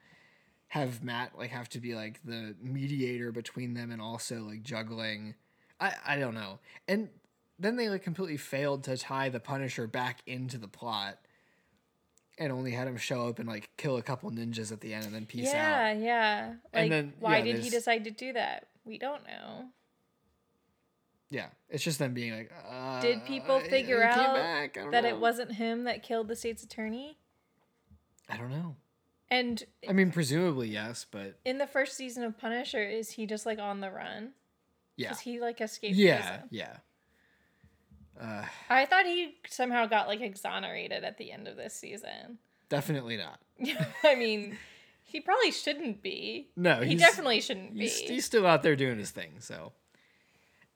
have Matt like have to be like the mediator between them and also like juggling. I I don't know. And then they like completely failed to tie the Punisher back into the plot. And only had him show up and like kill a couple ninjas at the end and then peace yeah, out. yeah. Yeah. Like, And then, why yeah, did he decide to do that? We don't know. Yeah, it's just them being like. Uh, Did people figure out back. That know. it wasn't him that killed the state's attorney? I don't know. And I mean, presumably yes, but in the first season of Punisher, is he just like on the run? yeah, Does he like escape yeah, prison? yeah. Uh, I thought he somehow got like exonerated at the end of this season. definitely not. I mean, he probably shouldn't be. No, he definitely shouldn't be. He's, he's still out there doing his thing. So,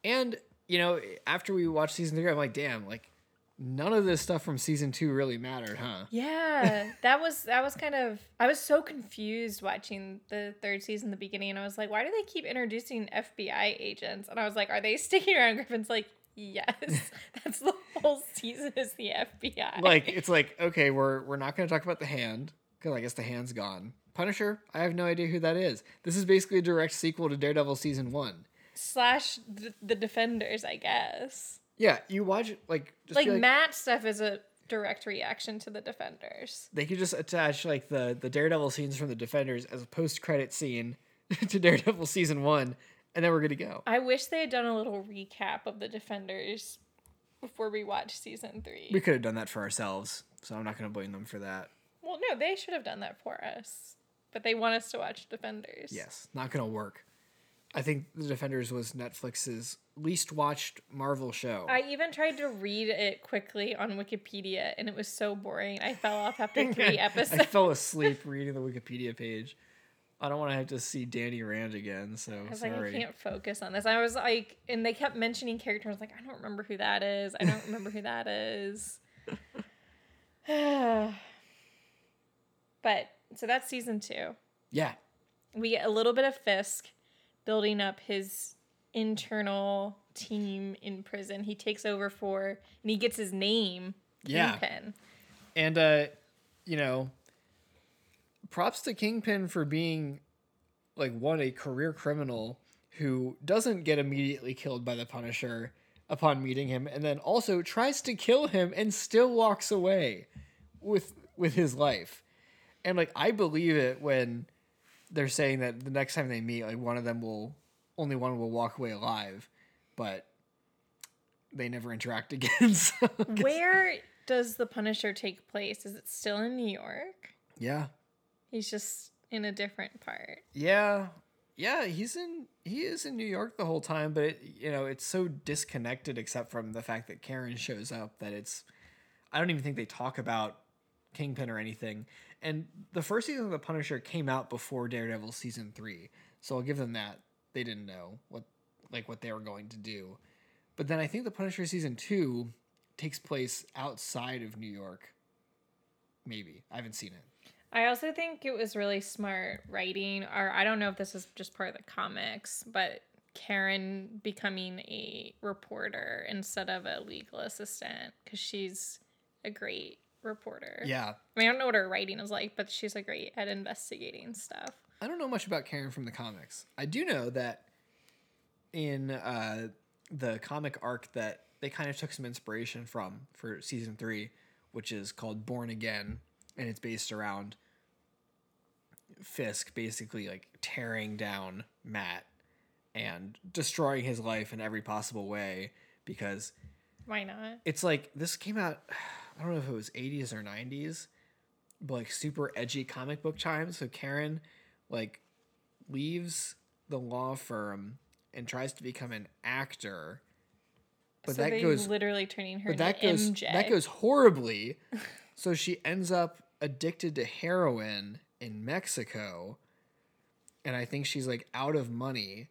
and you know, after we watched season three, I'm like, damn, like none of this stuff from season two really mattered, huh? Yeah, that was that was kind of I was so confused watching the third season the beginning and I was like, why do they keep introducing FBI agents? And I was like, are they sticking around? Griffin's like, yes, that's the whole season is the FBI. Like it's like okay, we're we're not going to talk about the hand because I guess the hand's gone. Punisher, I have no idea who that is. This is basically a direct sequel to Daredevil season one. slash the, the Defenders, I guess. Yeah, you watch like just Like, be Matt stuff is a direct reaction to the Defenders. they could just attach like the the Daredevil scenes from the Defenders as a post credit scene to Daredevil season one, and then we're good to go. I wish they had done a little recap of the Defenders before we watched season three. We could have done that for ourselves, so I'm not going to blame them for that. well, no, they should have done that for us, but they want us to watch Defenders. Yes, not going to work. I think the Defenders was Netflix's least watched Marvel show. I even tried to read it quickly on Wikipedia, and it was so boring. I fell off after three episodes. I fell asleep reading the Wikipedia page. I don't want to have to see Danny Rand again, so I was like, sorry. I can't focus on this. I was like, and they kept mentioning characters. I was like, I don't remember who that is. I don't remember who that is. but so that's season two. Yeah, We get a little bit of Fisk building up his internal team in prison. He takes over for, and he gets his name. Yeah. Kingpin. and uh, you know, props to Kingpin for being like one a career criminal who doesn't get immediately killed by the Punisher upon meeting him, and then also tries to kill him and still walks away with with his life. And like I believe it when they're saying that the next time they meet, like one of them will only one will walk away alive, but they never interact again. so- Where does the Punisher take place? Is it still in New York? yeah. He's just in a different part. Yeah. Yeah, he's in he is in New York the whole time, but it, you know, it's so disconnected except from the fact that Karen shows up that it's I don't even think they talk about Kingpin or anything. And the first season of The Punisher came out before Daredevil season three, so I'll give them that. They didn't know what like what they were going to do. But then I think The Punisher season two takes place outside of New York. Maybe I haven't seen it. I also think it was really smart writing, or I don't know if this is just part of the comics, but Karen becoming a reporter instead of a legal assistant because she's a great reporter. Yeah, I mean, I don't know what her writing is like, but she's a great at investigating stuff. I don't know much about Karen from the comics. I do know that in uh, the comic arc that they kind of took some inspiration from for season three, which is called Born Again, and it's based around Fisk basically like tearing down Matt and destroying his life in every possible way because Why not? it's like this came out I don't know if it was 80s or 90s but like super edgy comic book time so Karen like leaves the law firm and tries to become an actor but so that goes literally turning her but that into goes MJ. that goes horribly so she ends up addicted to heroin in Mexico and I think she's like out of money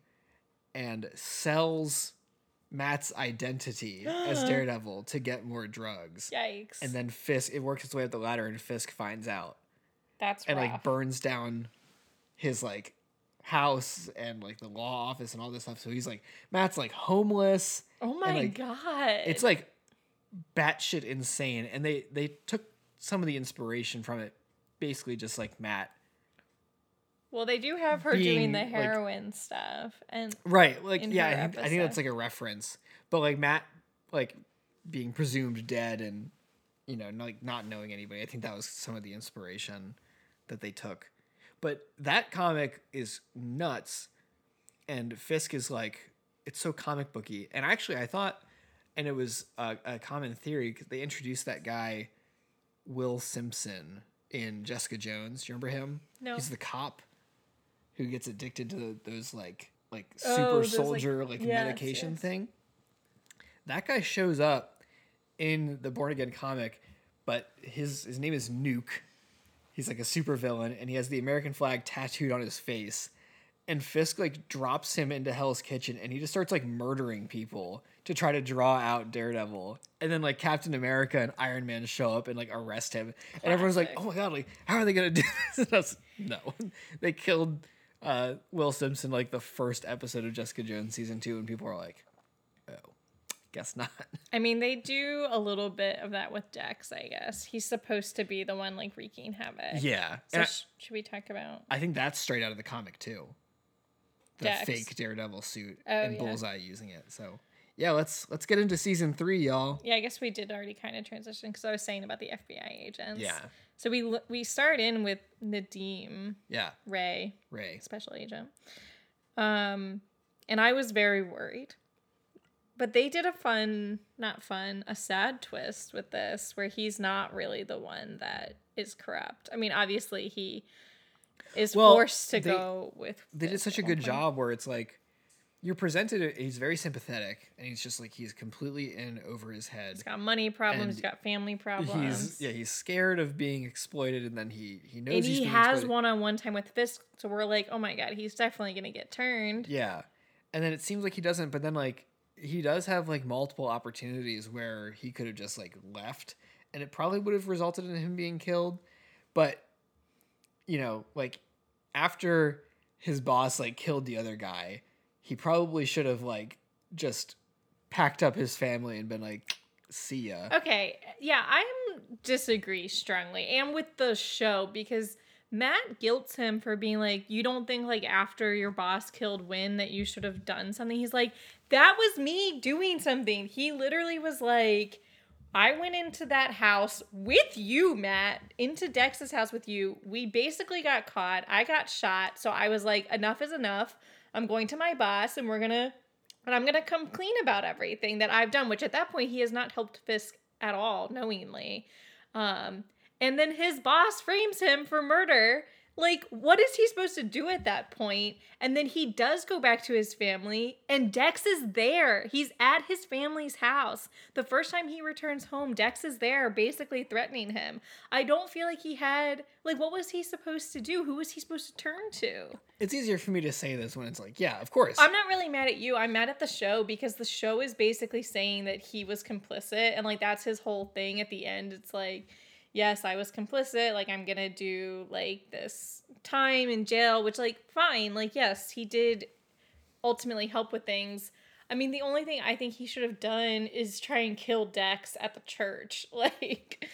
and sells Matt's identity as Daredevil to get more drugs. Yikes! And then Fisk it works its way up the ladder and Fisk finds out that's right. and rough. like burns down his like house and like the law office and all this stuff. So he's like Matt's like homeless. oh my like, god! It's like batshit insane, and they they took some of the inspiration from it, basically just like Matt. well, they do have her being, doing the like- heroin stuff, and Right, like yeah, I think, I think that's like a reference, but like Matt, like being presumed dead and you know like not knowing anybody. I think that was some of the inspiration that they took. But that comic is nuts, and Fisk is like it's so comic booky. And actually, I thought, and it was a, a common theory because they introduced that guy, Will Simpson, in Jessica Jones. Do you remember him? No. He's the cop who gets addicted to those like like Oh, super those, like- soldier like, yes, medication yes. thing. That guy shows up in the Born Again comic, but his his name is Nuke. He's like a super villain, and he has the American flag tattooed on his face. And Fisk like drops him into Hell's Kitchen, and he just starts like murdering people to try to draw out Daredevil. And then like Captain America and Iron Man show up and like arrest him, and everyone's like, "Oh my god! Like, how are they gonna do this?" And I was, no, they killed uh, Will Simpson like the first episode of Jessica Jones season two, and people are like, "Oh, guess not." I mean, they do a little bit of that with Dex. I guess he's supposed to be the one like wreaking havoc. Yeah, So I- sh- should we talk about? I think that's straight out of the comic too. The Dex. fake Daredevil suit Oh, and yeah. Bullseye using it. So yeah, let's let's get into season three, y'all. Yeah, I guess we did already kind of transition because I was saying about the FBI agents. Yeah. So we we start in with Nadeem Yeah, Ray, Ray. special agent. Um, and I was very worried. But they did a fun, not fun, a sad twist with this where he's not really the one that is corrupt. I mean, obviously he is Well, forced to they- go with They did such a good point. job where it's like you're presented. He's very sympathetic, and he's just like he's completely in over his head. He's got money problems, he's got family problems. He's yeah, he's scared of being exploited, and then he he knows and he's he has one on one time with Fisk, so we're like, oh my god, he's definitely gonna get turned. Yeah. And then it seems like he doesn't, but then like he does have like multiple opportunities where he could have just like left and it probably would have resulted in him being killed. But you know, like after his boss like killed the other guy, he probably should have like just packed up his family and been like see ya. Okay, yeah, i'm disagree strongly, and with the show because Matt guilts him for being like, you don't think like after your boss killed Winn that you should have done something. He's like, that was me doing something. He literally was like. I went into that house with you, Matt, into Dex's house with you. We basically got caught. I got shot. So I was like, enough is enough. I'm going to my boss and we're going to, and I'm to come clean about everything that I've done, which at that point he has not helped Fisk at all, knowingly. Um, and then his boss frames him for murder Like, what is he supposed to do at that point? And then he does go back to his family, and Dex is there. He's at his family's house. The first time he returns home, Dex is there, basically threatening him. I don't feel like he had, like, what was he supposed to do? Who was he supposed to turn to? It's easier for me to say this when it's like, yeah, of course. I'm not really mad at you. I'm mad at the show because the show is basically saying that he was complicit, and, like, that's his whole thing at the end. It's like, yes, I was complicit. Like, I'm gonna do like this time in jail, which, like, fine. Like, yes, he did ultimately help with things. I mean, the only thing I think he should have done is try and kill Dex at the church. Like,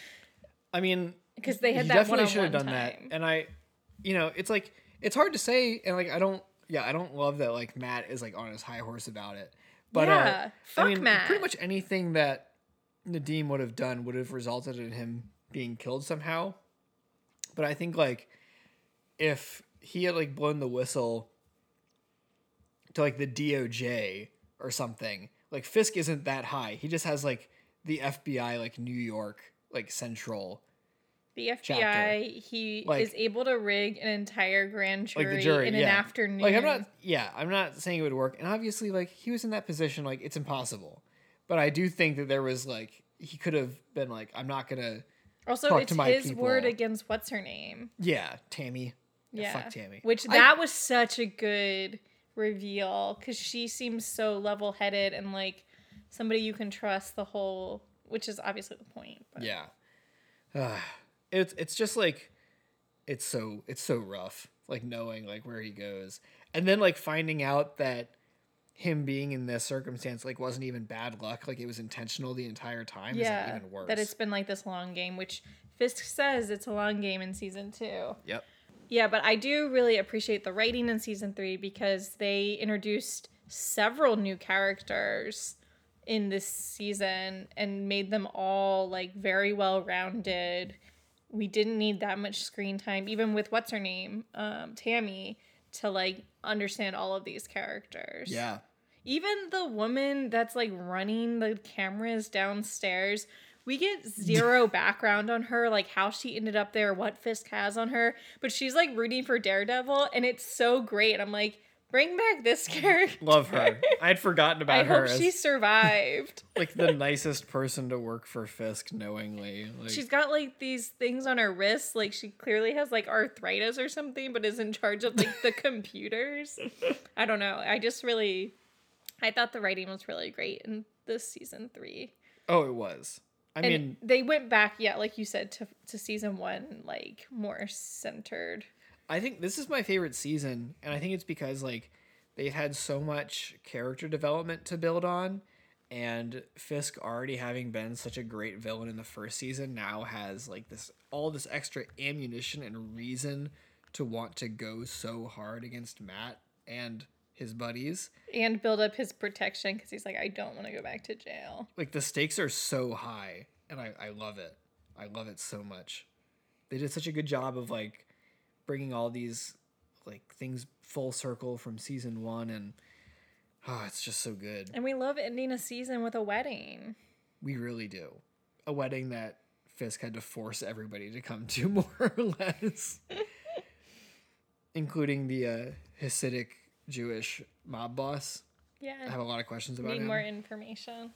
I mean, because they had he that definitely should have done that. And I, you know, it's like it's hard to say, and like I don't, yeah, I don't love that like Matt is like on his high horse about it. But uh, Yeah, fuck I mean, Matt. pretty much anything that Nadeem would have done would have resulted in him being killed somehow. But I think like if he had like blown the whistle to like the DOJ or something, like Fisk isn't that high. He just has like the FBI like New York like central the FBI, Chapter. he Like- is able to rig an entire grand jury, like jury in yeah. an afternoon. Like I'm not yeah, I'm not saying it would work. And obviously like he was in that position like it's impossible. But I do think that there was like he could have been like I'm not going to also, it's his word against what's her name. yeah, Tammy. Yeah. Fuck Tammy. Which I- that was such a good reveal because she seems so level headed and like somebody you can trust the whole, which is obviously the point. But. Yeah. Ah, it's it's just like it's so it's so rough like knowing like where he goes and then like finding out that him being in this circumstance like wasn't even bad luck like it was intentional the entire time is Yeah. like, even worse That it's been like this long game, which Fisk says it's a long game in season two. yep Yeah, but I do really appreciate the writing in season three because they introduced several new characters in this season and made them all like very well rounded. We didn't need that much screen time, even with what's her name, um, Tammy, to like understand all of these characters. yeah Even the woman that's like running the cameras downstairs, we get zero background on her, like how she ended up there, what Fisk has on her, but she's like rooting for Daredevil, and it's so great. I'm like, bring back this character. love her I'd forgotten about I her hope as she survived. like the nicest person to work for fisk knowingly like She's got like these things on her wrists, like she clearly has like arthritis or something, but is in charge of like the computers. I don't know. I just really, I thought the writing was really great in this season three. oh it was i and mean they went back, yeah, like you said, to to season one, like more centered. I think this is my favorite season, and I think it's because like they've had so much character development to build on, and Fisk already having been such a great villain in the first season now has like this all this extra ammunition and reason to want to go so hard against Matt and his buddies. And build up his protection because he's like, I don't want to go back to jail. Like the stakes are so high, and I I love it. I love it so much. They did such a good job of like bringing all these like things full circle from season one, and oh, it's just so good. And we love ending a season with a wedding. We really do. A wedding that Fisk had to force everybody to come to, more or less, including the uh, Hasidic Jewish mob boss. Yeah. I have a lot of questions about Need him. more information.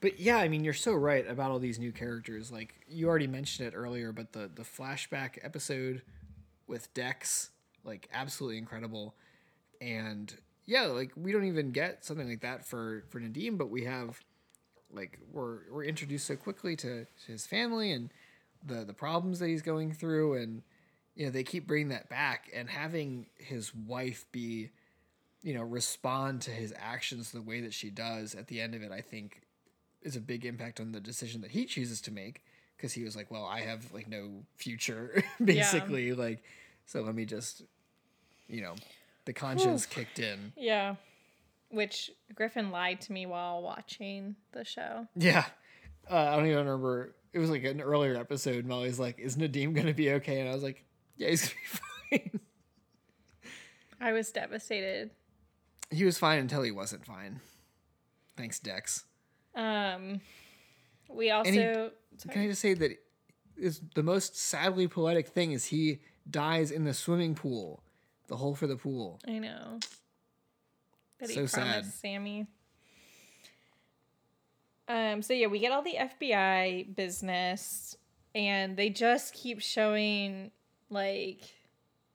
But yeah, I mean, you're so right about all these new characters. Like you already mentioned it earlier, but the the flashback episode with Dex, like absolutely incredible. And yeah, like we don't even get something like that for for Nadeem, but we have like we're we're introduced so quickly to, to his family and the the problems that he's going through, and you know they keep bringing that back. And having his wife be you know respond to his actions the way that she does at the end of it i think is a big impact on the decision that he chooses to make because he was like well i have like no future basically like so let me just you know the conscience kicked in. Yeah. Which Griffin lied to me while watching the show. yeah. Uh, i don't even remember. It was like an earlier episode molly's like is nadeem gonna be okay? And i was like yeah he's gonna be fine. I was devastated. he was fine until he wasn't fine. Thanks dex. Um, we also he- Can I just say that is the most sadly poetic thing is he dies in the swimming pool, the hole for the pool. I know. That he So sad. promised Sammy. Um, so yeah, we get all the FBI business and they just keep showing like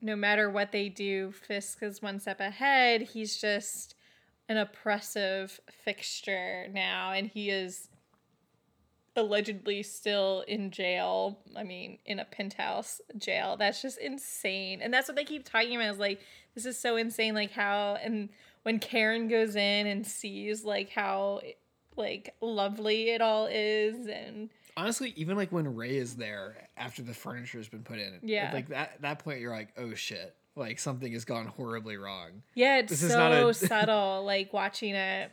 no matter what they do, Fisk is one step ahead. He's just an oppressive fixture now, and he is allegedly still in jail. I mean, in a penthouse jail. That's just insane. And that's what they keep talking about is like, this is so insane. Like, how, and when Karen goes in and sees like how like lovely it all is and Honestly, even like when Ray is there after the furniture's been put in, Yeah. like that that point you're like, oh shit, like something has gone horribly wrong. Yeah, it's This is so a- subtle, like watching it.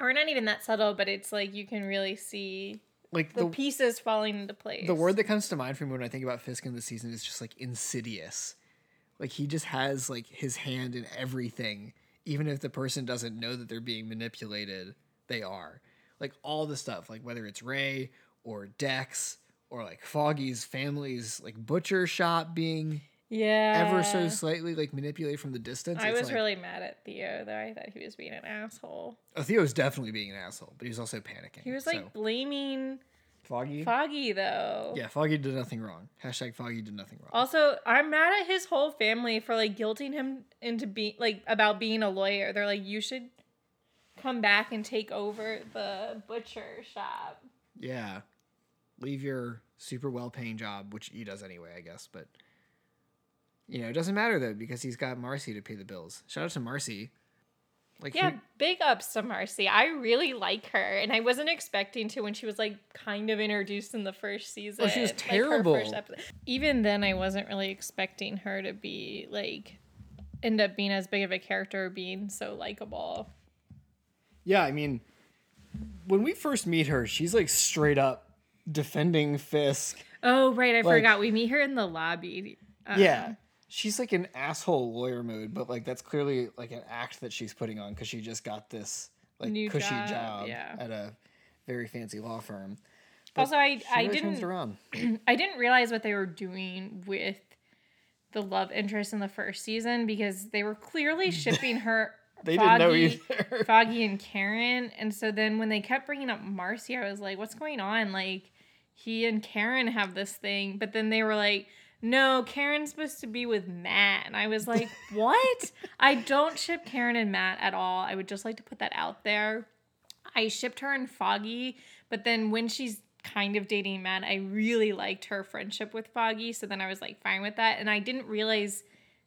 Or not even that subtle, but it's like you can really see Like the, the pieces falling into place. the word that comes to mind for me when I think about Fisk in the season is just like insidious. Like he just has like his hand in everything, even if the person doesn't know that they're being manipulated, they are. Like all the stuff, like whether it's Ray or Dex or like Foggy's family's like butcher shop being yeah. ever so slightly like manipulate from the distance. I was like- really mad at Theo though. I thought he was being an asshole. Oh, Theo's definitely being an asshole, but he was also panicking. He was like so- blaming Foggy. Foggy though. yeah, Foggy did nothing wrong. Hashtag Foggy did nothing wrong. Also, I'm mad at his whole family for like guilting him into being like about being a lawyer. They're like, you should come back and take over the butcher shop. Yeah. Leave your super well paying job, which he does anyway, I guess, but you know, it doesn't matter though, because he's got Marcy to pay the bills. Shout out to Marcy. Like Yeah, who- big ups to Marcy. I really like her, and I wasn't expecting to when she was like kind of introduced in the first season. Oh, she was terrible. first episode. Even then, I wasn't really expecting her to be like end up being as big of a character, or being so likable. Yeah, I mean when we first meet her, she's like straight up defending Fisk. Oh right, I Like- forgot. We meet her in the lobby. Uh, yeah. She's like an asshole lawyer mode, but like that's clearly like an act that she's putting on because she just got this like New cushy job, job, yeah. at a very fancy law firm. Also, I I really didn't. I didn't realize what they were doing with the love interest in the first season because they were clearly shipping her. They didn't know Foggy- either. Foggy and Karen, and so then when they kept bringing up Marcy, I was like, "What's going on?" Like he and Karen have this thing, but then they were like, "No, Karen's supposed to be with Matt," and I was like, "What?" I don't ship Karen and Matt at all. I would just like to put that out there. I shipped her and Foggy, but then when she's kind of dating Matt, I really liked her friendship with Foggy. So then I was like fine with that. And I didn't realize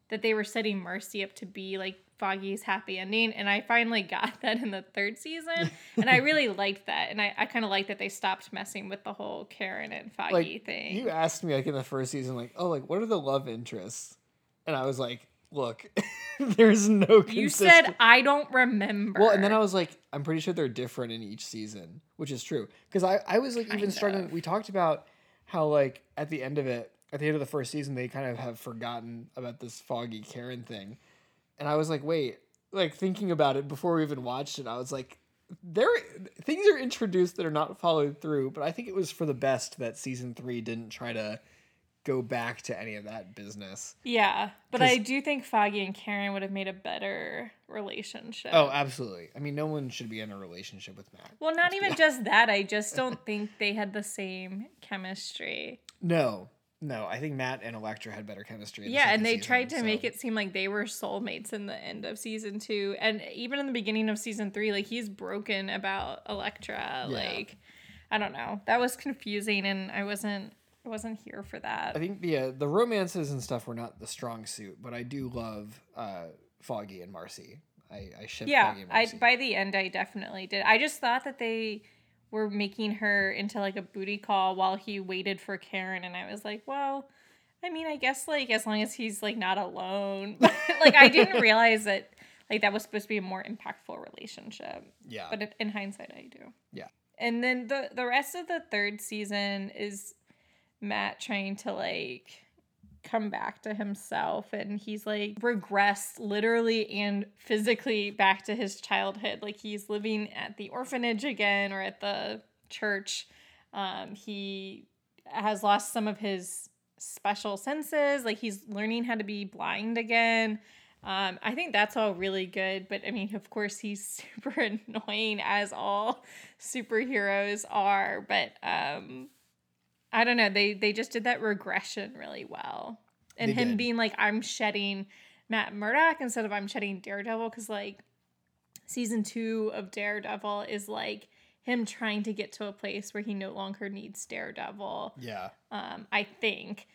that they were setting Marcy up to be like Foggy's happy ending. And I finally got that in the third season. and I really liked that. And I, I kind of like that they stopped messing with the whole Karen and Foggy like thing. you asked me like in the first season like oh like what are the love interests and i was like look there's no You said I don't remember. well and then i was like i'm pretty sure they're different in each season which is true because i i was like even Kind struggling of. we talked about how like at the end of it at the end of the first season they kind of have forgotten about this foggy karen thing and i was like wait like thinking about it before we even watched it i was like there things are introduced that are not followed through but i think it was for the best that season three didn't try to go back to any of that business yeah, but I do think Foggy and Karen would have made a better relationship. oh absolutely i mean no one should be in a relationship with matt Well, not even just that. I just don't think they had the same chemistry. no no i think matt and Elektra had better chemistry Yeah, and they season, tried to so- make it seem like they were soulmates in the end of season two, and even in the beginning of season three, like he's broken about Elektra. Like, I don't know. That was confusing, and I wasn't. I wasn't here for that. i think the uh, the romances and stuff were not the strong suit but i do love uh foggy and marcy i i ship yeah, foggy and I marcy by the end I definitely did. I just thought that they were making her into like a booty call while he waited for Karen, and I was like, well, I mean, I guess like as long as he's like not alone, like I didn't realize that like that was supposed to be a more impactful relationship. yeah But in hindsight, I do. Yeah. And then the the rest of the third season is Matt trying to like come back to himself and he's like regressed literally and physically back to his childhood like he's living at the orphanage again or at the church um, he has lost some of his special senses. Like he's learning how to be blind again. Um, I think that's all really good. But I mean, of course, he's super annoying as all superheroes are. But um, I don't know. They they just did that regression really well, and They him did. being like, I'm shedding Matt Murdock instead of I'm shedding Daredevil because like season two of Daredevil is like him trying to get to a place where he no longer needs Daredevil. Yeah. Um, I think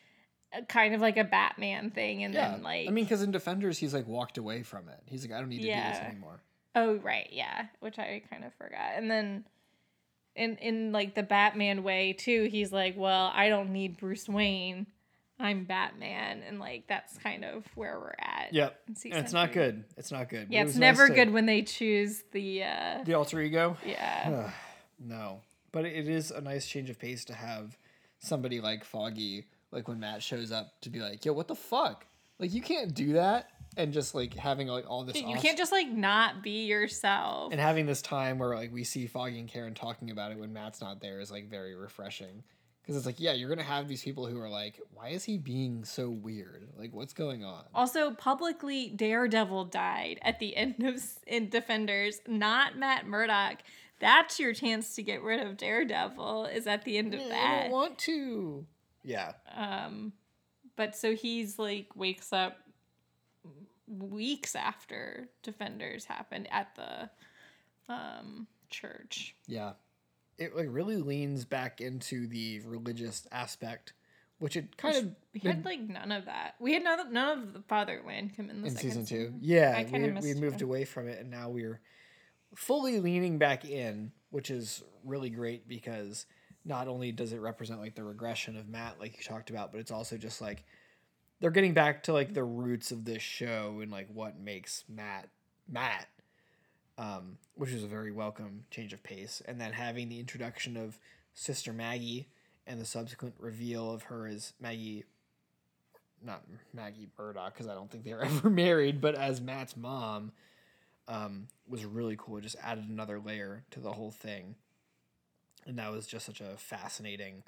Uh, kind of like a Batman thing, and Yeah. then like I mean, because in Defenders, he's like walked away from it. He's like, I don't need to do this anymore. Oh right, yeah, which I kind of forgot. And then in in like the Batman way too, he's like, "Well, I don't need Bruce Wayne. I'm Batman." And like that's kind of where we're at. Yep. And it's not three. good. It's not good. Yeah, it it's nice never to- good when they choose the uh The alter ego. yeah. No, but it is a nice change of pace to have somebody like Foggy, like when Matt shows up, to be like, "Yo, what the fuck? Like, you can't do that," and just like having like all this. You off- can't just like not be yourself. and having this time where like we see Foggy and Karen talking about it when Matt's not there is like very refreshing. Because it's like, yeah, you're gonna have these people who are like, why is he being so weird? Like, what's going on? Also, publicly, Daredevil died at the end of in Defenders, not Matt Murdock. That's your chance to get rid of Daredevil. Is at the end of I that. don't want to. Yeah, Um, but so he's like wakes up weeks after Defenders happened at the um church. yeah. It like really leans back into the religious aspect, which it kind of We had like none of that. We had none, none of the Father Lantom in the in season two. season. Yeah, we, we it. moved away from it, and now we're fully leaning back in, which is really great because not only does it represent like the regression of Matt, like you talked about, but it's also just like they're getting back to like the roots of this show and like what makes Matt Matt, um, which is a very welcome change of pace. And then having the introduction of Sister Maggie and the subsequent reveal of her as Maggie not Maggie Murdock because I don't think they were ever married, but as Matt's mom, um, was really cool. It just added another layer to the whole thing, and that was just such a fascinating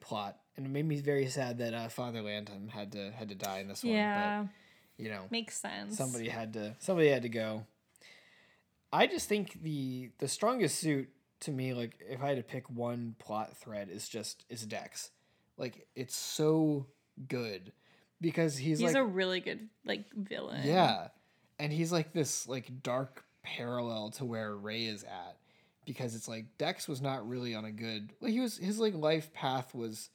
plot. And it made me very sad that uh, Father Lantom had to had to die in this Yeah, one. But you know, makes sense. somebody had to somebody had to go. I just think the the strongest suit to me, like if I had to pick one plot thread, is just is Dex. Like it's so good because he's, He's like a really good like villain. yeah, and he's like this like dark parallel to where Ray is at because it's like Dex was not really on a good. Like he was his like life path was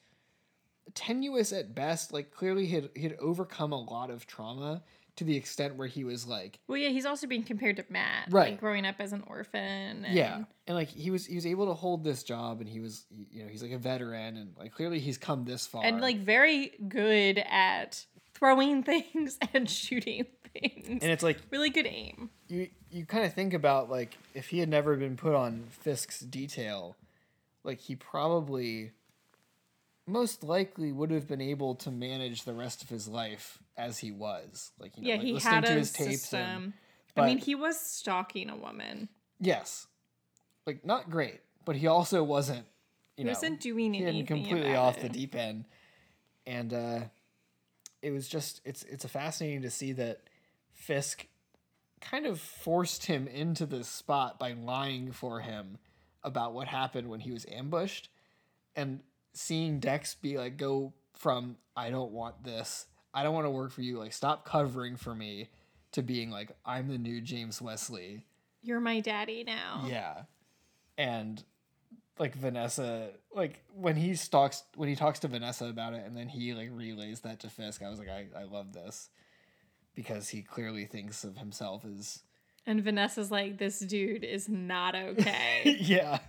tenuous at best. Like clearly he had he had overcome a lot of trauma to the extent where he was like Well, yeah, he's also being compared to Matt, Right. Like growing up as an orphan. And yeah and like he was he was able to hold this job and he was you know he's like a veteran and like clearly he's come this far and like very good at throwing things and shooting things. and it's like really good aim. you you kind of think about like if he had never been put on Fisk's detail, like he probably most likely would have been able to manage the rest of his life as he was. Like you know, yeah, like he listening had to a his tapes and I mean, he was stalking a woman. yes, like not great, but he also wasn't. You He know, wasn't doing anything completely off it. the deep end, and uh, it was just it's it's a fascinating to see that Fisk kind of forced him into this spot by lying for him about what happened when he was ambushed and seeing Dex be like go from I don't want this. I don't want to work for you. Like stop covering for me to being like I'm the new James Wesley. You're my daddy now. Yeah. And like Vanessa like when he talks when he talks to Vanessa about it and then he like relays that to Fisk, I was like, I, I love this. Because he clearly thinks of himself as And Vanessa's like, this dude is not okay. yeah.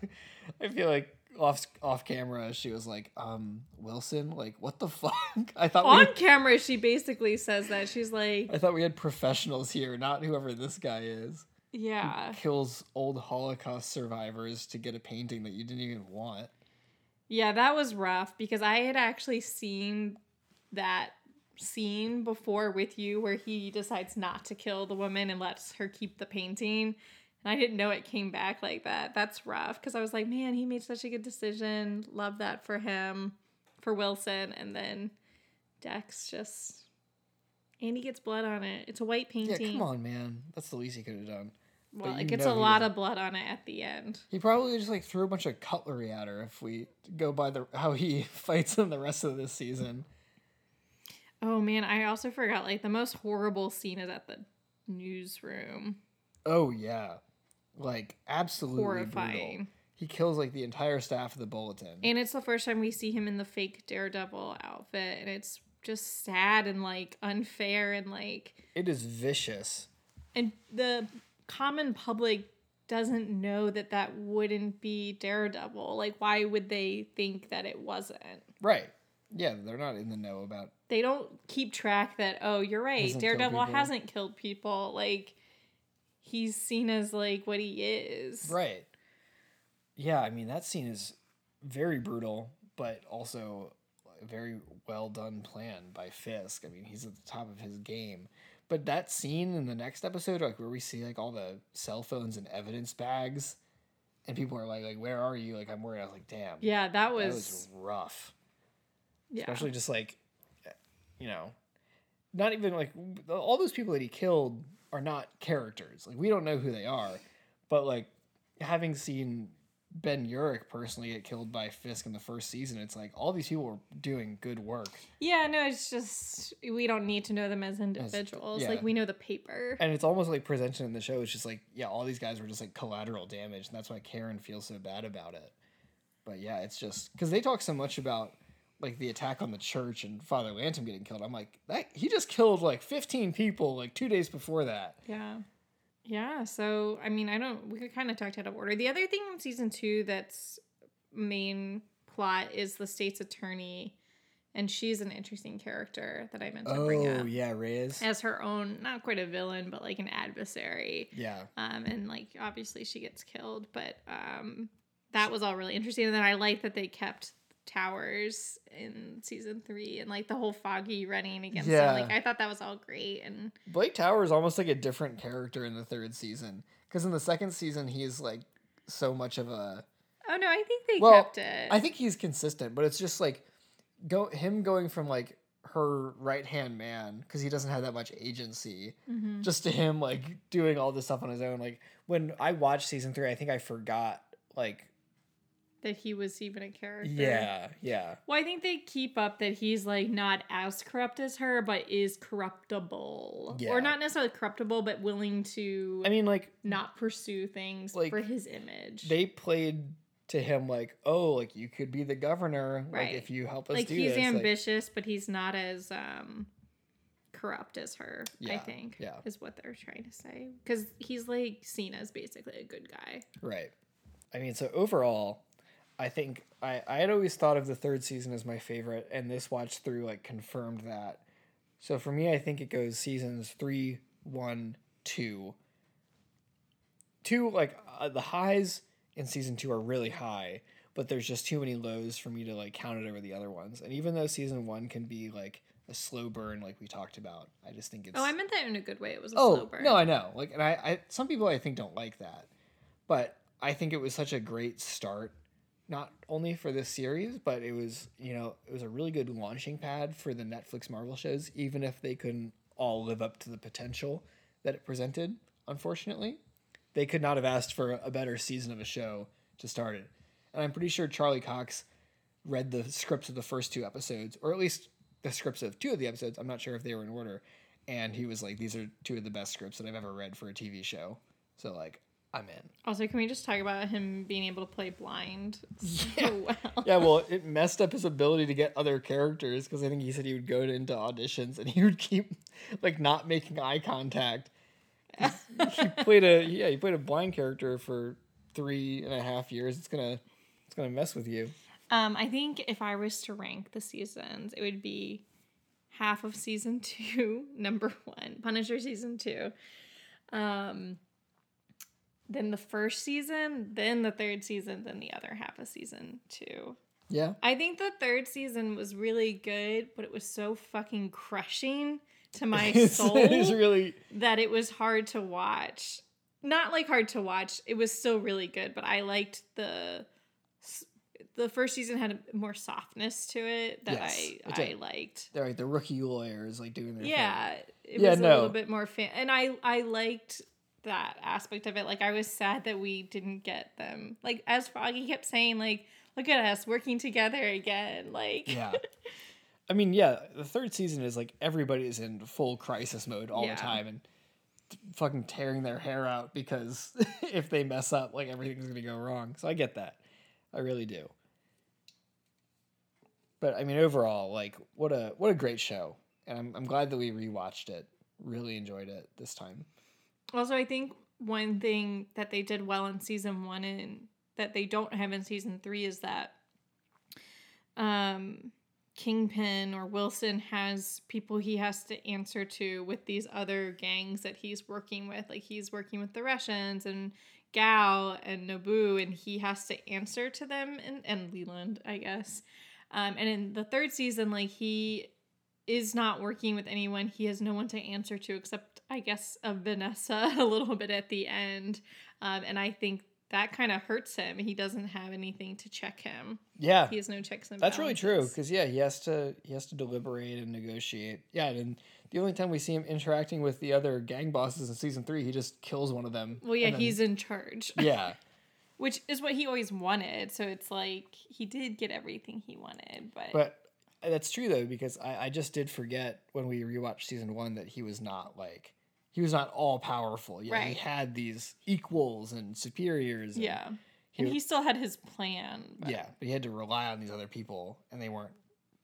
I feel like off off camera she was like, um, Wilson, like what the fuck? I thought On we camera, she basically says that. She's like, I thought we had professionals here, not whoever this guy is. yeah. Kills old Holocaust survivors to get a painting that you didn't even want. Yeah, that was rough because I had actually seen that scene before with you where he decides not to kill the woman and lets her keep the painting. I didn't know it came back like that. That's rough because I was like, man, he made such a good decision. Love that for him, for Wilson. And then Dex just and he gets blood on it. It's a white painting. Yeah, come on, man. That's the least he could have done. Well, it gets a lot of blood on it at the end. He probably just like threw a bunch of cutlery at her if we go by the how he fights in the rest of this season. Oh man, I also forgot like the most horrible scene is at the newsroom. Oh yeah. Like absolutely brutal. Horrifying. He kills like the entire staff of the bulletin. And it's the first time we see him in the fake Daredevil outfit and it's just sad and like unfair and like it is vicious. and the common public doesn't know that that wouldn't be Daredevil. Like why would they think that it wasn't? Right. Yeah, they're not in the know about They don't keep track that oh, you're right. Daredevil hasn't killed people. Like he's seen as like what he is. Right. Yeah, I mean that scene is very brutal, but also a very well done plan by Fisk. I mean, he's at the top of his game. But that scene in the next episode, like where we see like all the cell phones and evidence bags, and people are like, like, where are you? Like, I'm worried. I was like, damn. Yeah, that that was, was rough. yeah. Especially just like, you know, not even like all those people that he killed are not characters. Like we don't know who they are, but like having seen Ben Urich personally get killed by Fisk in the first season, it's like all these people were doing good work, Yeah, no, it's just we don't need to know them as individuals. yeah. Like we know the paper. and it's almost like presented in the show. It's just like yeah, all these guys were just like collateral damage, and that's why Karen feels so bad about it. But yeah, it's just because they talk so much about like the attack on the church and Father Lantom getting killed. I'm like that he just killed like 15 people like two days before that. Yeah. Yeah. So, I mean, I don't, we could kind of talk out of order. The other thing in season two that's main plot is the state's attorney. And she's an interesting character that I meant to bring up Oh, yeah, Reyes. as her own, not quite a villain, but like an adversary. Yeah. Um, and like obviously she gets killed, but um, that was all really interesting. And then I like that they kept towers in season three and like the whole foggy running against Yeah. them. Like I thought that was all great. And Blake Tower is almost like a different character in the third season because in the second season he's like so much of a. oh no, I think they Well, kept it. I think he's consistent, but it's just like go him going from like her right hand man because he doesn't have that much agency, Mhm. just to him like doing all this stuff on his own. Like when I watched season three, I think I forgot like that he was even a character. yeah yeah Well, I think they keep up that he's like not as corrupt as her, but is corruptible. Yeah. Or not necessarily corruptible, but willing to I mean like not pursue things Like, for his image. they played to him like oh like you could be the governor like Right. if you help us like do he's this like- ambitious, but he's not as um corrupt as her. I think. yeah. is what they're trying to say because he's like seen as basically a good guy. Right. I mean, so overall, I think I, I had always thought of the third season as my favorite, and this watch through like confirmed that. So for me, I think it goes seasons three, one, two. Two like uh, the highs in season two are really high, but there's just too many lows for me to like count it over the other ones. And even though season one can be like a slow burn, like we talked about, I just think it's Oh, I meant that in a good way. It was a oh slow burn. no i know like and I, I some people i think don't like that but i think it was such a great start not only for this series but it was you know it was a really good launching pad for the netflix marvel shows even if they couldn't all live up to the potential that it presented unfortunately. They could not have asked for a better season of a show to start it. And i'm pretty sure charlie cox read the scripts of the first two episodes or at least the scripts of two of the episodes i'm not sure if they were in order. And he was like, "These are two of the best scripts that I've ever read for a TV show." So like, I'm in. Also, can we just talk about him being able to play blind so well? Yeah, well, it messed up his ability to get other characters because I think he said he would go into auditions and he would keep like not making eye contact. he played a yeah, he played a blind character for three and a half years. It's gonna it's gonna mess with you. Um, I think if I was to rank the seasons, it would be half of season two, number one, Punisher season two. Um, then the first season, then the third season, then the other half of season two. Yeah, I think the third season was really good, but it was so fucking crushing to my soul it's really that it was hard to watch. Not like hard to watch. It was still really good, but I liked the the first season had a more softness to it that Yes, I it I liked. They're like the rookie lawyers like doing their thing. Yeah, it Yeah, was a no. little bit more fan, and I I liked that aspect of it. Like I was sad that we didn't get them. Like as Foggy kept saying, like look at us working together again. Like Yeah. I mean, yeah, the third season is like everybody's in full crisis mode all Yeah. the time and t- fucking tearing their hair out because if they mess up, like everything's gonna go wrong. So I get that. I really do. But I mean, overall, like what a what a great show, and I'm I'm glad that we rewatched it. Really enjoyed it this time. Also, I think one thing that they did well in season one and that they don't have in season three is that um, Kingpin or Wilson has people he has to answer to with these other gangs that he's working with. Like he's working with the Russians and Gao and Nobu, and he has to answer to them and, and Leland, I guess. Um, and in the third season, like he is not working with anyone. He has no one to answer to except, I guess, of Vanessa a little bit at the end. Um, and I think that kind of hurts him. He doesn't have anything to check him. Yeah, He has no checks and That's really true because yeah, he has to he has to deliberate and negotiate. Yeah, and the only time we see him interacting with the other gang bosses in season three, he just kills one of them. Well, yeah, then- he's in charge, yeah, which is what he always wanted. So it's like he did get everything he wanted, but, but that's true though because I, I just did forget when we rewatched season one that he was not like he was not all powerful. Yeah, he had these equals and superiors. and- yeah. he And he still had his plan. but- yeah, but he had to rely on these other people, and they weren't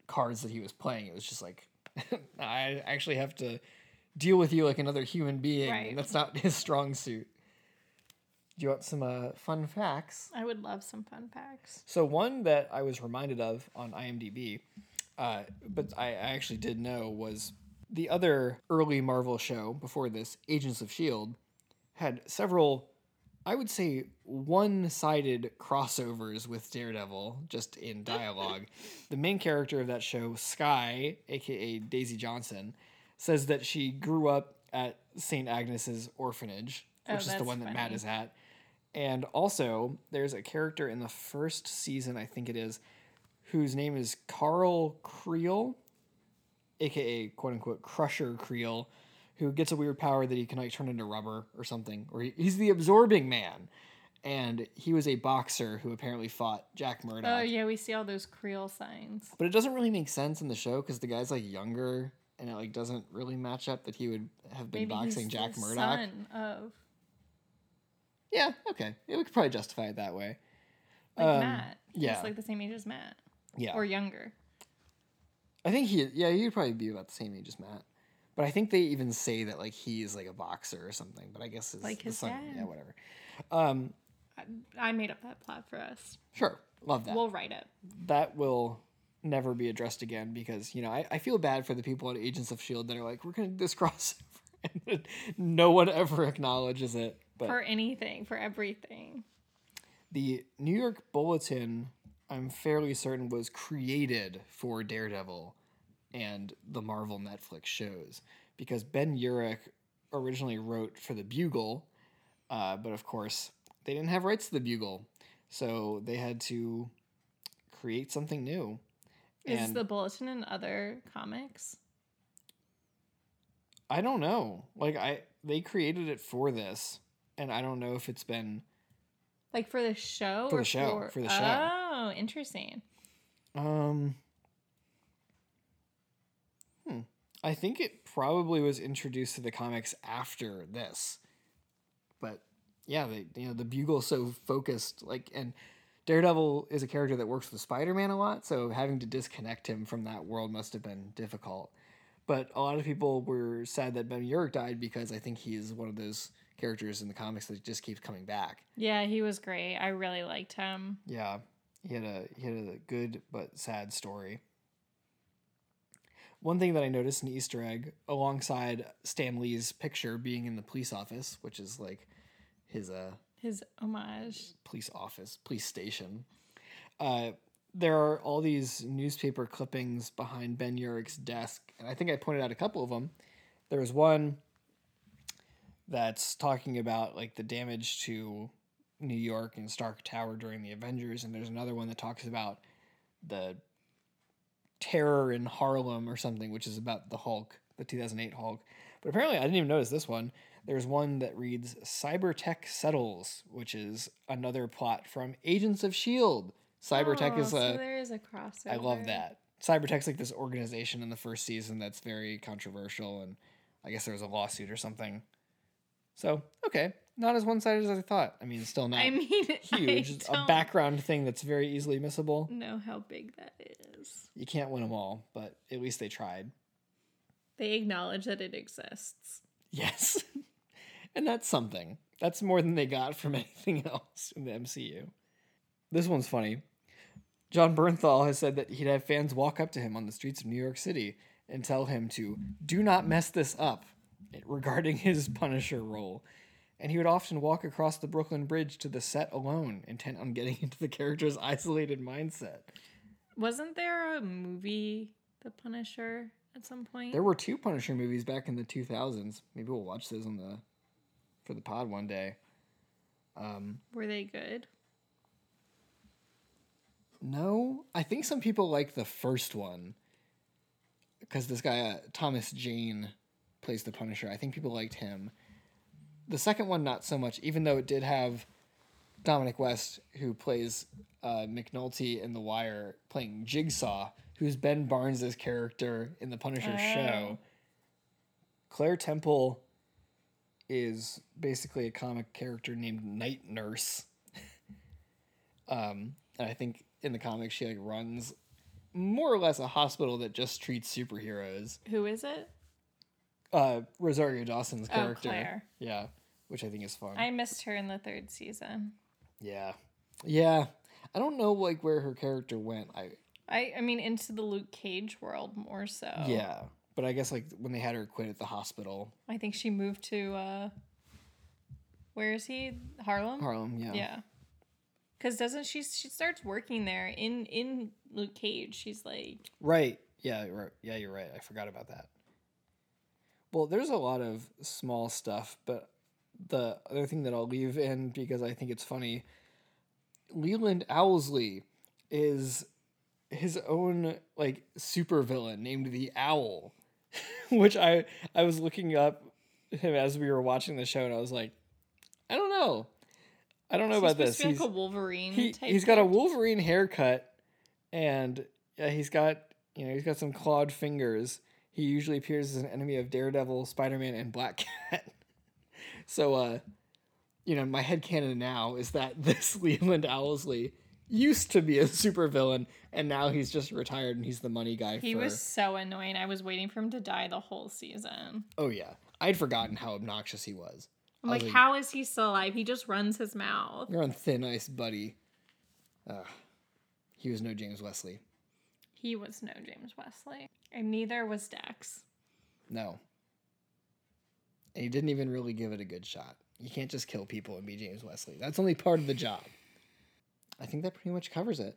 cards that he was playing. It was just like I actually have to deal with you like another human being. Right. That's not his strong suit. Do you want some uh, fun facts? I would love some fun facts. So one that I was reminded of on IMDb, uh, but I, I actually did know was the other early Marvel show before this, Agents of Shield, had several, I would say, one-sided crossovers with Daredevil, just in dialogue. the main character of that show, Skye, aka Daisy Johnson, says that she grew up at St. Agnes's orphanage, Oh, which is the one that Matt is at. And also, there's a character in the first season, I think it is, whose name is Carl Creel, aka quote unquote Crusher Creel, who gets a weird power that he can like turn into rubber or something, or he, he's the absorbing man. And he was a boxer who apparently fought Jack Murdock. Oh yeah, we see all those Creel signs. But it doesn't really make sense in the show because the guy's like younger, and it like doesn't really match up that he would have been Maybe boxing he's Jack the Murdock. son of Yeah, okay, yeah, we could probably justify it that way. like Um, Matt. yeah. He's like the same age as Matt. Yeah, Or younger. I think he, yeah, he'd probably be about the same age as Matt. But I think they even say that like he is like a boxer or something. But I guess his, Like his son- dad. yeah, whatever. Um, I, I made up that plot for us. sure, love that. We'll write it. that will never be addressed again because you know I, I feel bad for the people at Agents of Shield that are like we're gonna do this crossover and no one ever acknowledges it. But For anything, for everything. the New York Bulletin, I'm fairly certain, was created for Daredevil and the Marvel Netflix shows because Ben Urich originally wrote for the Bugle, uh, but of course they didn't have rights to the Bugle, so they had to create something new. Is And- the bulletin in other comics? I don't know. Like I they created it for this and I don't know if it's been Like for the show? For the show, for the show. Oh, interesting. um Hmm. I think it probably was introduced to the comics after this. But yeah, they you know the Bugle's so focused like and Daredevil is a character that works with Spider-Man a lot, so having to disconnect him from that world must have been difficult. But a lot of people were sad that Ben Urich died because I think he is one of those characters in the comics that just keeps coming back. Yeah, he was great. I really liked him. Yeah, he had a he had a good but sad story. One thing that I noticed an Easter egg alongside Stan Lee's picture being in the police office, which is like his uh His homage. police office, police station. Uh, there are all these newspaper clippings behind Ben Urich's desk, and I think I pointed out a couple of them. There was one that's talking about like the damage to New York and Stark Tower during the Avengers, and there's another one that talks about the terror in Harlem or something, which is about the Hulk, the 2008 Hulk. But apparently, I didn't even notice this one. There's one that reads Cybertek Settles, which is another plot from Agents of S.H.I.E.L.D. Cybertek Oh, is so a. there is a crossover. I love that. Cybertek's like this organization in the first season that's very controversial, and I guess there was a lawsuit or something. So, okay. Not as one sided as I thought. I mean, it's still not I mean, huge. I It's a background thing that's very easily missable. know how big that is. You can't win them all, but at least they tried. They acknowledge that it exists. Yes. and that's something. That's more than they got from anything else in the MCU. This one's funny. Jon Bernthal has said that he'd have fans walk up to him on the streets of New York City and tell him to do not mess this up regarding his Punisher role. And he would often walk across the Brooklyn Bridge to the set alone, intent on getting into the character's isolated mindset. Wasn't there a movie, The Punisher, at some point? There were two Punisher movies back in the 2000s. Maybe we'll watch those on the for the pod one day. Were they good? No, I think some people like the first one because this guy uh, Thomas Jane plays the Punisher. I think people liked him. The second one, not so much, even though it did have Dominic West, who plays uh, McNulty in The Wire, playing Jigsaw, who's Ben Barnes' character in the Punisher show. Claire Temple is basically a comic character named Night Nurse. um, and I think in the comics she like runs more or less a hospital that just treats superheroes. Who is it? Uh, Rosario Dawson's Oh, character. Claire. Yeah, which I think is fun. I missed her in the third season. yeah, yeah. I don't know like where her character went. I I I mean into the Luke Cage world more so. yeah, but I guess like when they had her quit at the hospital, I think she moved to uh where is he? Harlem? Harlem. Yeah. Yeah. Cuz doesn't she she starts working there in in Luke Cage. She's like Right. Yeah. Right. Yeah. You're right. I forgot about that. Well, there's a lot of small stuff, but the other thing that I'll leave in because I think it's funny, Leland Owlsley is his own like supervillain named the Owl, which I I was looking up him as we were watching the show and I was like, I don't know, I don't know about this. supposed to be He's- like a Wolverine he, type. he's got a. Wolverine haircut, and yeah, he's got you know he's got some clawed fingers. He usually appears as an enemy of Daredevil, Spider Man, and Black Cat. so, uh, you know, my headcanon now is that this Leland Owlsley used to be a supervillain, and now he's just retired and he's the money guy. He for, was so annoying. I was waiting for him to die the whole season. Oh yeah, I'd forgotten how obnoxious he was. I'm like, was how is he still alive? He just runs his mouth. You're on thin ice, buddy. Ugh. he was no James Wesley. He was no James Wesley. And neither was Dex. No. And he didn't even really give it a good shot. You can't just kill people and be James Wesley. That's only part of the job. I think that pretty much covers it.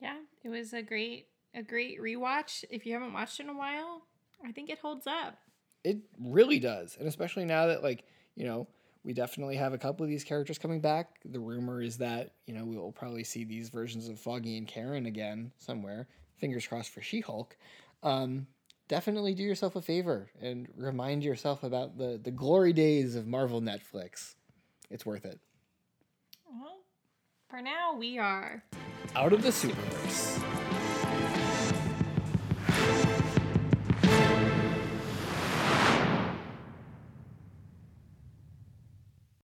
Yeah, it was a great a great rewatch. If you haven't watched it in a while, I think it holds up. It really does. And especially now that, like, you know, we definitely have a couple of these characters coming back. The rumor is that, you know, we will probably see these versions of Foggy and Karen again somewhere. Fingers crossed for She Hulk. Um, definitely do yourself a favor and remind yourself about the, the glory days of Marvel Netflix. It's worth it. Well, for now we are Out of the Superverse.